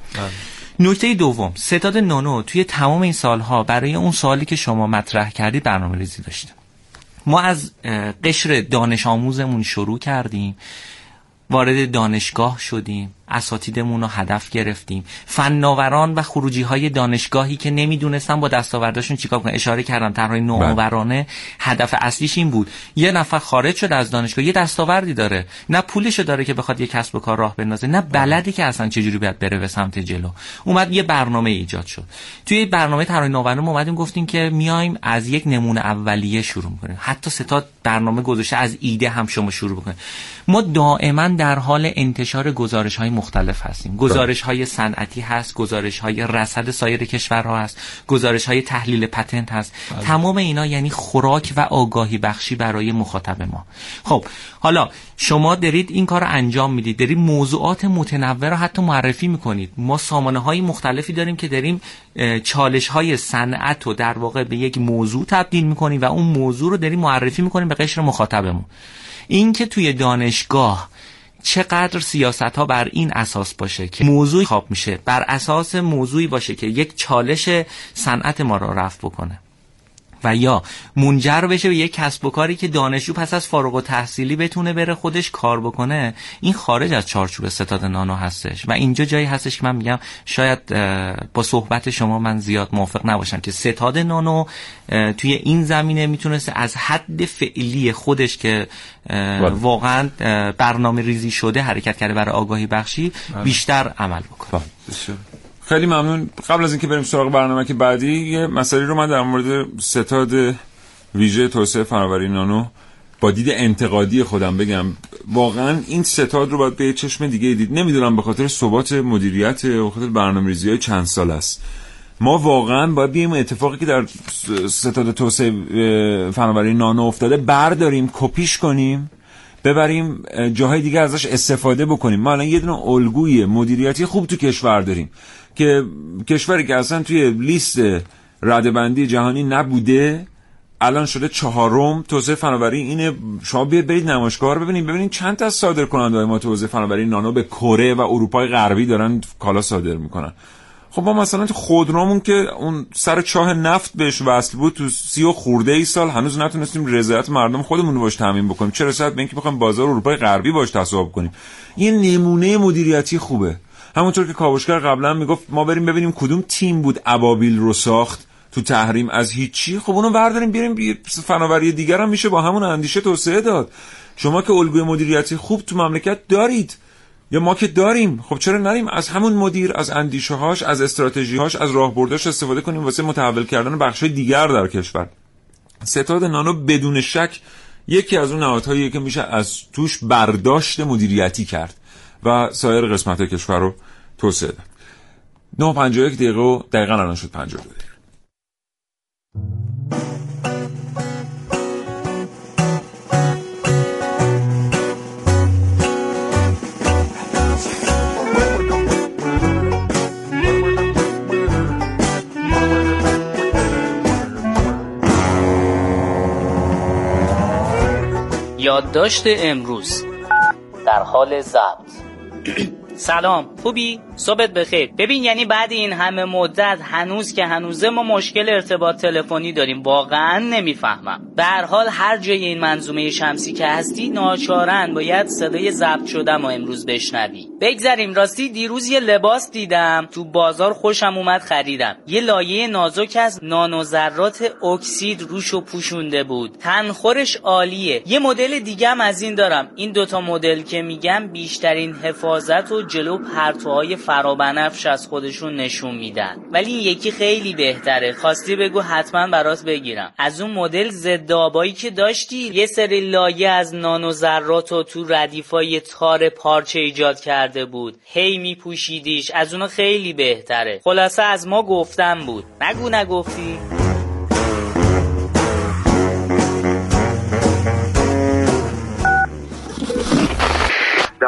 نکته دوم ستاد نانو توی تمام این سالها برای اون سالی که شما مطرح کردید برنامه ریزی داشته. ما از قشر دانش آموزمون شروع کردیم. وارد دانشگاه شدیم. اساتیدمون رو هدف گرفتیم. فناوران و خروجی های دانشگاهی که نمی‌دونستن با دستاورداشون چیکار کنن. اشاره کردم طرحهای نوآورانه هدف اصلیش این بود. یه نفر خارج شده از دانشگاه یه دستاوردی داره. نه پولشو داره که بخواد یه کسب و کار راه بندازه نه بلدی که اصلا چجوری باید بره به سمت جلو. اومد یه برنامه ایجاد شد. توی برنامه طراحی نوآورانه اومدیم گفتیم که میایم از یک نمونه اولیه شروع می‌کنیم. حتی ستا برنامه گذاشته از ایده هم شما شروع بکنید. ما دائما در حال انتشار گزارش های مختلف هستیم. گزارش های صنعتی هست گزارش های رصد سایر کشورها هست گزارش های تحلیل پتنت هست. تمام اینا یعنی خوراک و آگاهی بخشی برای مخاطب ما. خب حالا شما دارید این کار رو انجام می‌دید دارید موضوعات متنوع رو حتی معرفی می‌کنید. ما سامانه های مختلفی داریم که داریم چالش های صنعت رو در واقع به یک موضوع تبدیل می‌کنیم و اون موضوع رو داریم معرفی می‌کنیم به قشر مخاطبمون. این که توی دانشگاه چقدر سیاست ها بر این اساس باشه که موضوعی خواب میشه بر اساس موضوعی باشه که یک چالش صنعت ما را رفع بکنه. و یا منجر بشه به یک کسب و کاری که دانشجو پس از فارغ و تحصیلی بتونه بره خودش کار بکنه این خارج از چارچوب ستاد نانو هستش. و اینجا جایی هستش که من میگم شاید با صحبت شما من زیاد موافق نباشم که ستاد نانو توی این زمینه می‌تونست از حد فعلی خودش که بله. واقعا برنامه ریزی شده حرکت کرده برای آگاهی بخشی بیشتر عمل بکنه. خیلی ممنون. قبل از اینکه بریم سراغ برنامه که بعدی یه مسئله رو من در مورد ستاد ویژه توسعه فناوری نانو با دید انتقادی خودم بگم. واقعا این ستاد رو باید به چشم دیگه دید. نمی‌دونم به خاطر ثبات مدیریت و خاطر برنامه‌ریزی های چند سال است. ما واقعا باید بیایم اتفاقی که در ستاد توسعه فناوری نانو افتاده برداریم کپیش کنیم ببریم اه، جاهای دیگه ازش استفاده بکنیم. ما الان یه دونه الگوی مدیریتی خوب تو کشور داریم. که کشوری که اصلا توی لیست ردبندی جهانی نبوده الان شده چهارم. توسعه فناوری اینه شما بیاید برید نمایشگاه ببینید. ببینید چند تا از صادر کننده های ما توسعه فناوری نانو به کره و اروپای غربی دارن کالا صادر می‌کنن. خب ما مثلا خودرومون که اون سر چاه نفت بهش وصل بود تو سی و خورده ای سال هنوز نتونستیم رضایت مردم خودمون رو باش تامین بکنیم. چه رسد به اینکه بخوایم بازار اروپای غربی باش تصاحب کنیم. این نمونه مدیریتی خوبه. همونطور که کاوشگر قبلا می‌گفت ما بریم ببینیم کدوم تیم بود ابابیل رو ساخت تو تحریم از هیچی. خب اونو برداریم بیاریم بی... فناوری دیگر هم میشه با همون اندیشه توسعه داد. شما که الگوی مدیریتی خوب تو مملکت دارید. یا ما که داریم. خب چرا نریم از همون مدیر از اندیشه هاش از استراتژی هاش از راهبرداش استفاده کنیم واسه متحول کردن بخش دیگر در کشور؟ ستاد نانو بدون شک یکی از اون نهادهایی که میشه از توش برداشت مدیریتی کرد. و سایر قسمت کشور رو توسعه داد. 951 دقیقه و دقیقا الان شد 52 دقیقه. یادداشت امروز. در حال ضبط. سلام خوبی؟ صبحت بخیر. ببین یعنی بعد این همه مدت هنوز که هنوزه ما مشکل ارتباط تلفنی داریم. واقعا نمی‌فهمم. به هر حال هر جای این منظومه شمسی که هستی ناچارن باید صدای ضبط شدم و امروز بشنوی. بگذریم. راستی دیروز یه لباس دیدم. تو بازار خوشم اومد خریدم. یه لایه نازک از نانوذرات اکسید روشو پوشونده بود. تنخورش عالیه. یه مدل دیگه هم از این دارم. این دوتا مدل که میگم بیشترین حفاظت و جلو پرتوهای فرابنفش از خودشون نشون میدن. ولی این یکی خیلی بهتره. خواستی بگو حتما برات بگیرم. از اون مدل ضد آبایی که داشتی یه سری لایه از نانو ذرات و تو ردیفای تار پارچه ایجاد کرده بود. هی میپوشیدیش. از اونو خیلی بهتره. خلاصه از ما گفتم بود. نگو نگفتی.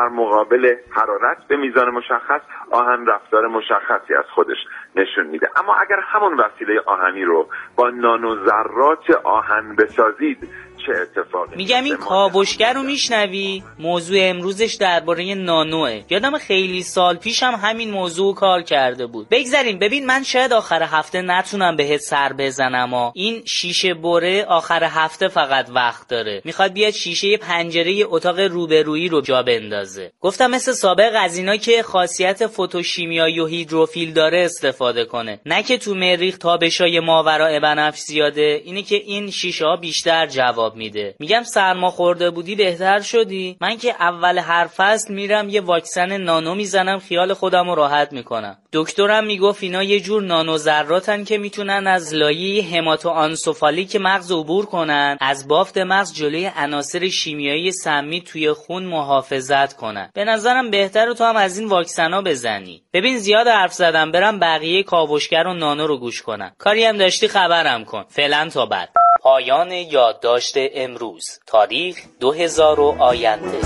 در مقابل حرارت به میزان مشخص آهن رفتار مشخصی از خودش نشون میده. اما اگر همون وسیله آهنی رو با نانو ذرات آهن بسازید چه اتفاقی میگم این کاوشگر رو میشنوی؟ موضوع امروزش درباره نانوه. یادم خیلی سال پیش هم همین موضوع کار کرده بود. بگذاریم ببین من شاید آخر هفته نتونم بهت سر بزنم ها. این شیشه بره آخر هفته فقط وقت داره. می‌خواد بیاد شیشه پنجره اتاق روبرویی رو جا بندازه. گفتم مثل سابق از اینا که خاصیت فتوشیمیایی و هیدروفیل داره استفاده کنه. نه که تو مریخ تابشای ماورا بنفش زیاده اینه که این شیشه ها بیشتر جواب میده. میگم سرما خورده بودی بهتر شدی؟ من که اول هر فصل میرم یه واکسن نانو می‌زنم خیال خودم رو راحت می‌کنم. دکترم می‌گفت اینا یه جور نانو ذراتن که می‌تونن از لایه هماتو آنسوفالیک مغز عبور کنن از بافت مغز جلوی عناصر شیمیایی سمی توی خون محافظت کنن. به نظرم بهتر تو هم از این واکسنا بزنی. ببین زیاد حرف زدم برم بقیه کاوشگر و نانو رو گوش کنم. کاری هم داشتی خبرم کن. فعلا تا بعد. پایان یادداشت امروز تاریخ 2000 آینده.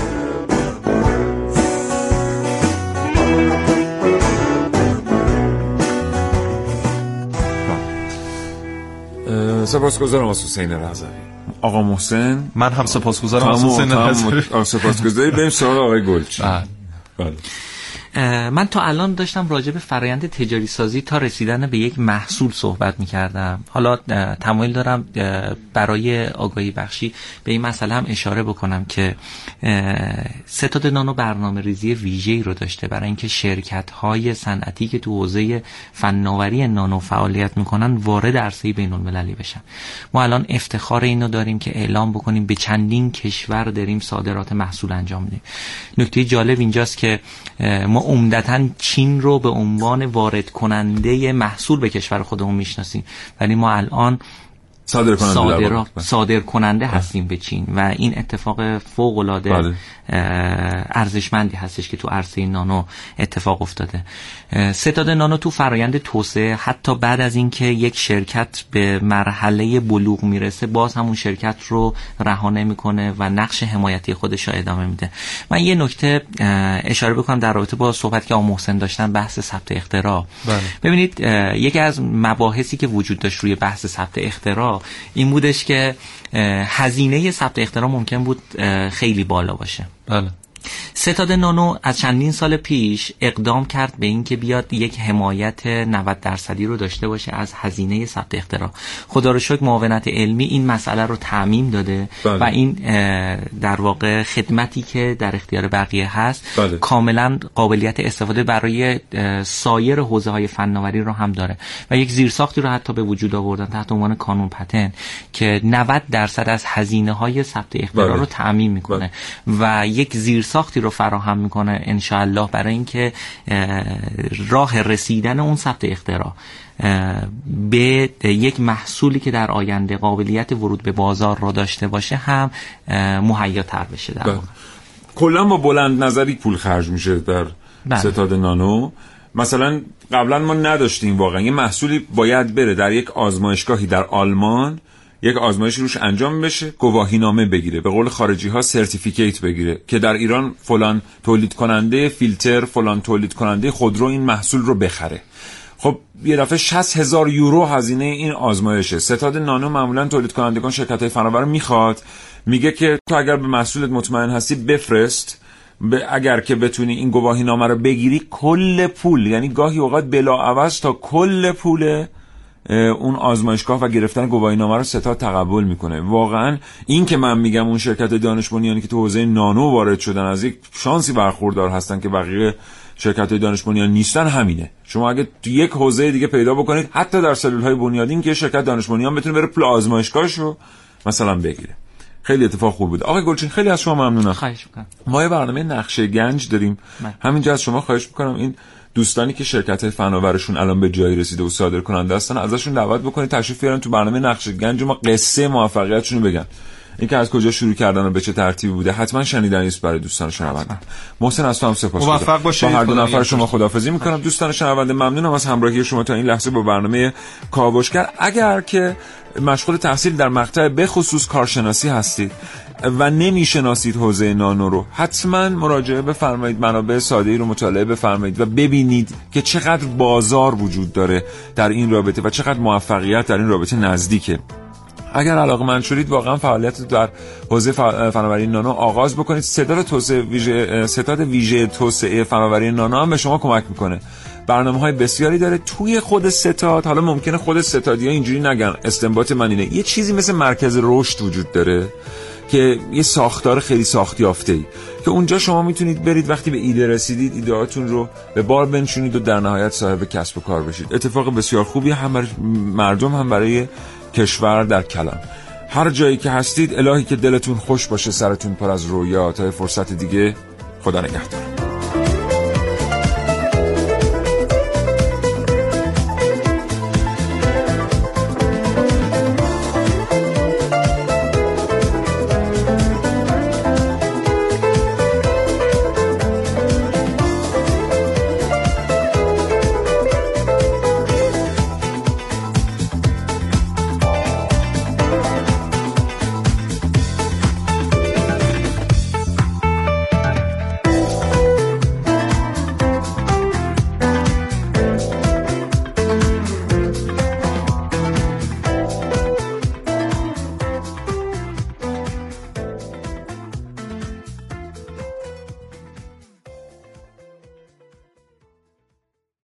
سپاسگزارم از حسین رضوی. آقا محسن من هم سپاسگزارم از حسین رضوی. سپاسگزاری. بریم سراغ آقای گلچی بله. من تا الان داشتم راجع به فرایند تجاری سازی تا رسیدن به یک محصول صحبت می کردم حالا تمایل دارم برای آگاهی بخشی به این مسئله هم اشاره بکنم که ستاد نانو برنامه ریزی ویژه‌ای رو داشته. برای اینکه شرکت های صنعتی که تو حوزه فناوری نانو فعالیت می‌کنن وارد عرصه بین المللی بشن. ما الان افتخار اینو داریم که اعلام بکنیم به چندین کشور داریم صادرات محصول انجام میدیم. نکته جالب اینجاست که ما عمدتا چین رو به عنوان وارد کننده محصول به کشور خودمون می‌شناسیم. ولی ما الان صادر کننده, صادر, صادر کننده هستیم به چین و این اتفاق فوق العاده بله. ارزشمندی هستش که تو عرصه نانو اتفاق افتاده. ستاد نانو تو فرایند توسعه. حتی بعد از اینکه یک شرکت به مرحله بلوغ می‌رسه باز همون شرکت رو رها می‌کنه و نقش حمایتی خودش رو ادامه میده. من یه نکته اشاره بکنم در رابطه با صحبت که آقا محسن داشتن بحث ثبت اختراع. بله. ببینید یکی از مباحثی که وجود داشت روی بحث ثبت اختراع این بودش که هزینه ثبت اختراع ممکن بود خیلی بالا باشه. بله. ستاد نانو از چندین سال پیش اقدام کرد به اینکه بیاد یک حمایت 90 درصدی رو داشته باشه از هزینه ثبت اختراع خدا رو شکر معاونت علمی این مسئله رو تعمیم داده بله. و این در واقع خدمتی که در اختیار بقیه هست بله. کاملا قابلیت استفاده برای سایر حوزه های فناوری رو هم داره و یک زیرساختی رو حتی به وجود آوردن تحت عنوان کانون پتن که 90 درصد از هزینه های ثبت اختراع بله. رو تعمیم می‌کنه و یک زیرساخت زیرساختی رو فراهم می‌کنه انشاءالله برای اینکه راه رسیدن اون ثبت اختراع به یک محصولی که در آینده قابلیت ورود به بازار رو داشته باشه هم مهیا تر بشه در بله. کلا با بلند نظری پول خرج میشه در بله. ستاد نانو مثلا قبلا ما نداشتیم واقعا یه محصولی باید بره در یک آزمایشگاهی در آلمان یک آزمایش روش انجام بشه گواهی نامه بگیره به قول خارجی ها سرتیفیکیت بگیره که در ایران فلان تولید کننده فیلتر فلان تولید کننده خودرو این محصول رو بخره. خب یه دفعه 60 هزار یورو هزینه این آزمایشه. ستاد نانو معمولا تولید کنندگان شرکت های فناور می‌خواد. میگه که تو اگر به محصولت مطمئن هستی بفرست. اگر که بتونی این گواهی نامه رو بگیری کل پول یعنی گاهی اوقات بلا عوض تا کل پول اون آزمایشگاه و گرفتن گواهی نامه رو ستاد تقبل می‌کنه. واقعا این که من میگم اون شرکت دانش بنیانی که تو حوزه نانو وارد شدن از یک شانسی برخوردار هستن که بقیه شرکت های دانش بنیان نیستن همینه. شما اگه تو یک حوزه دیگه پیدا بکنید حتی در سلول های بنیادین که شرکت دانش بنیان بتونه بره پول آزمایشگاهش رو مثلا بگیره. خیلی اتفاق خوب بود. آقای گلچین خیلی از شما ممنونم. خواهش می‌کنم. ما یه برنامه نقشه گنج داریم. همینجا از شما خواهش می‌کنم. این دوستانی که شرکت فناورشون الان به جایی رسیده و صادر کننده هستن ازشون دعوت بکنید تشریف بیارن تو برنامه نقشه گنج. ما قصه موفقیتشون بگن. اینکه از کجا شروع کردن و به چه ترتیبی بوده حتما شنیدنی است برای دوستان شنونده. محسن از تو هم سپاس موفق باشید. با هر دو نفر شما خدافظی می‌کنم. دوستان شنونده ممنونم از همراهی شما تا این لحظه با برنامه کاوشگر. اگر که مشغول تحصیل در مقطع بخصوص کارشناسی هستید و نمی‌شناسید حوزه نانو رو حتما مراجعه بفرمایید منابع ساده ای رو مطالعه بفرمایید و ببینید که چقدر بازار وجود داره در این رابطه و چقدر موفقیت در این رابطه نزدیکه. اگر علاقه من شدید واقعا فعالیت در حوزه فناوری نانو آغاز بکنید. ستاد توسعه ویژه ستاد ویژه توسعه فناوری نانو هم به شما کمک می‌کنه. برنامه های بسیاری داره. توی خود ستاد حالا ممکنه خود ستادی ها اینجوری نگن. استنباط من اینه. یه چیزی مثل مرکز رشد وجود داره که یه ساختار خیلی ساختی یافته ای که اونجا شما می‌تونید برید. وقتی به ایده رسیدید ایدهاتون رو به بار بنشونید و در نهایت صاحب کسب و کار بشید. اتفاق بسیار خوبی. هم مردم هم برای کشور در کلان هر جایی که هستید الهی که دلتون خوش باشه سرتون پر از رویا تا فرصت دیگه خدا نگهدار.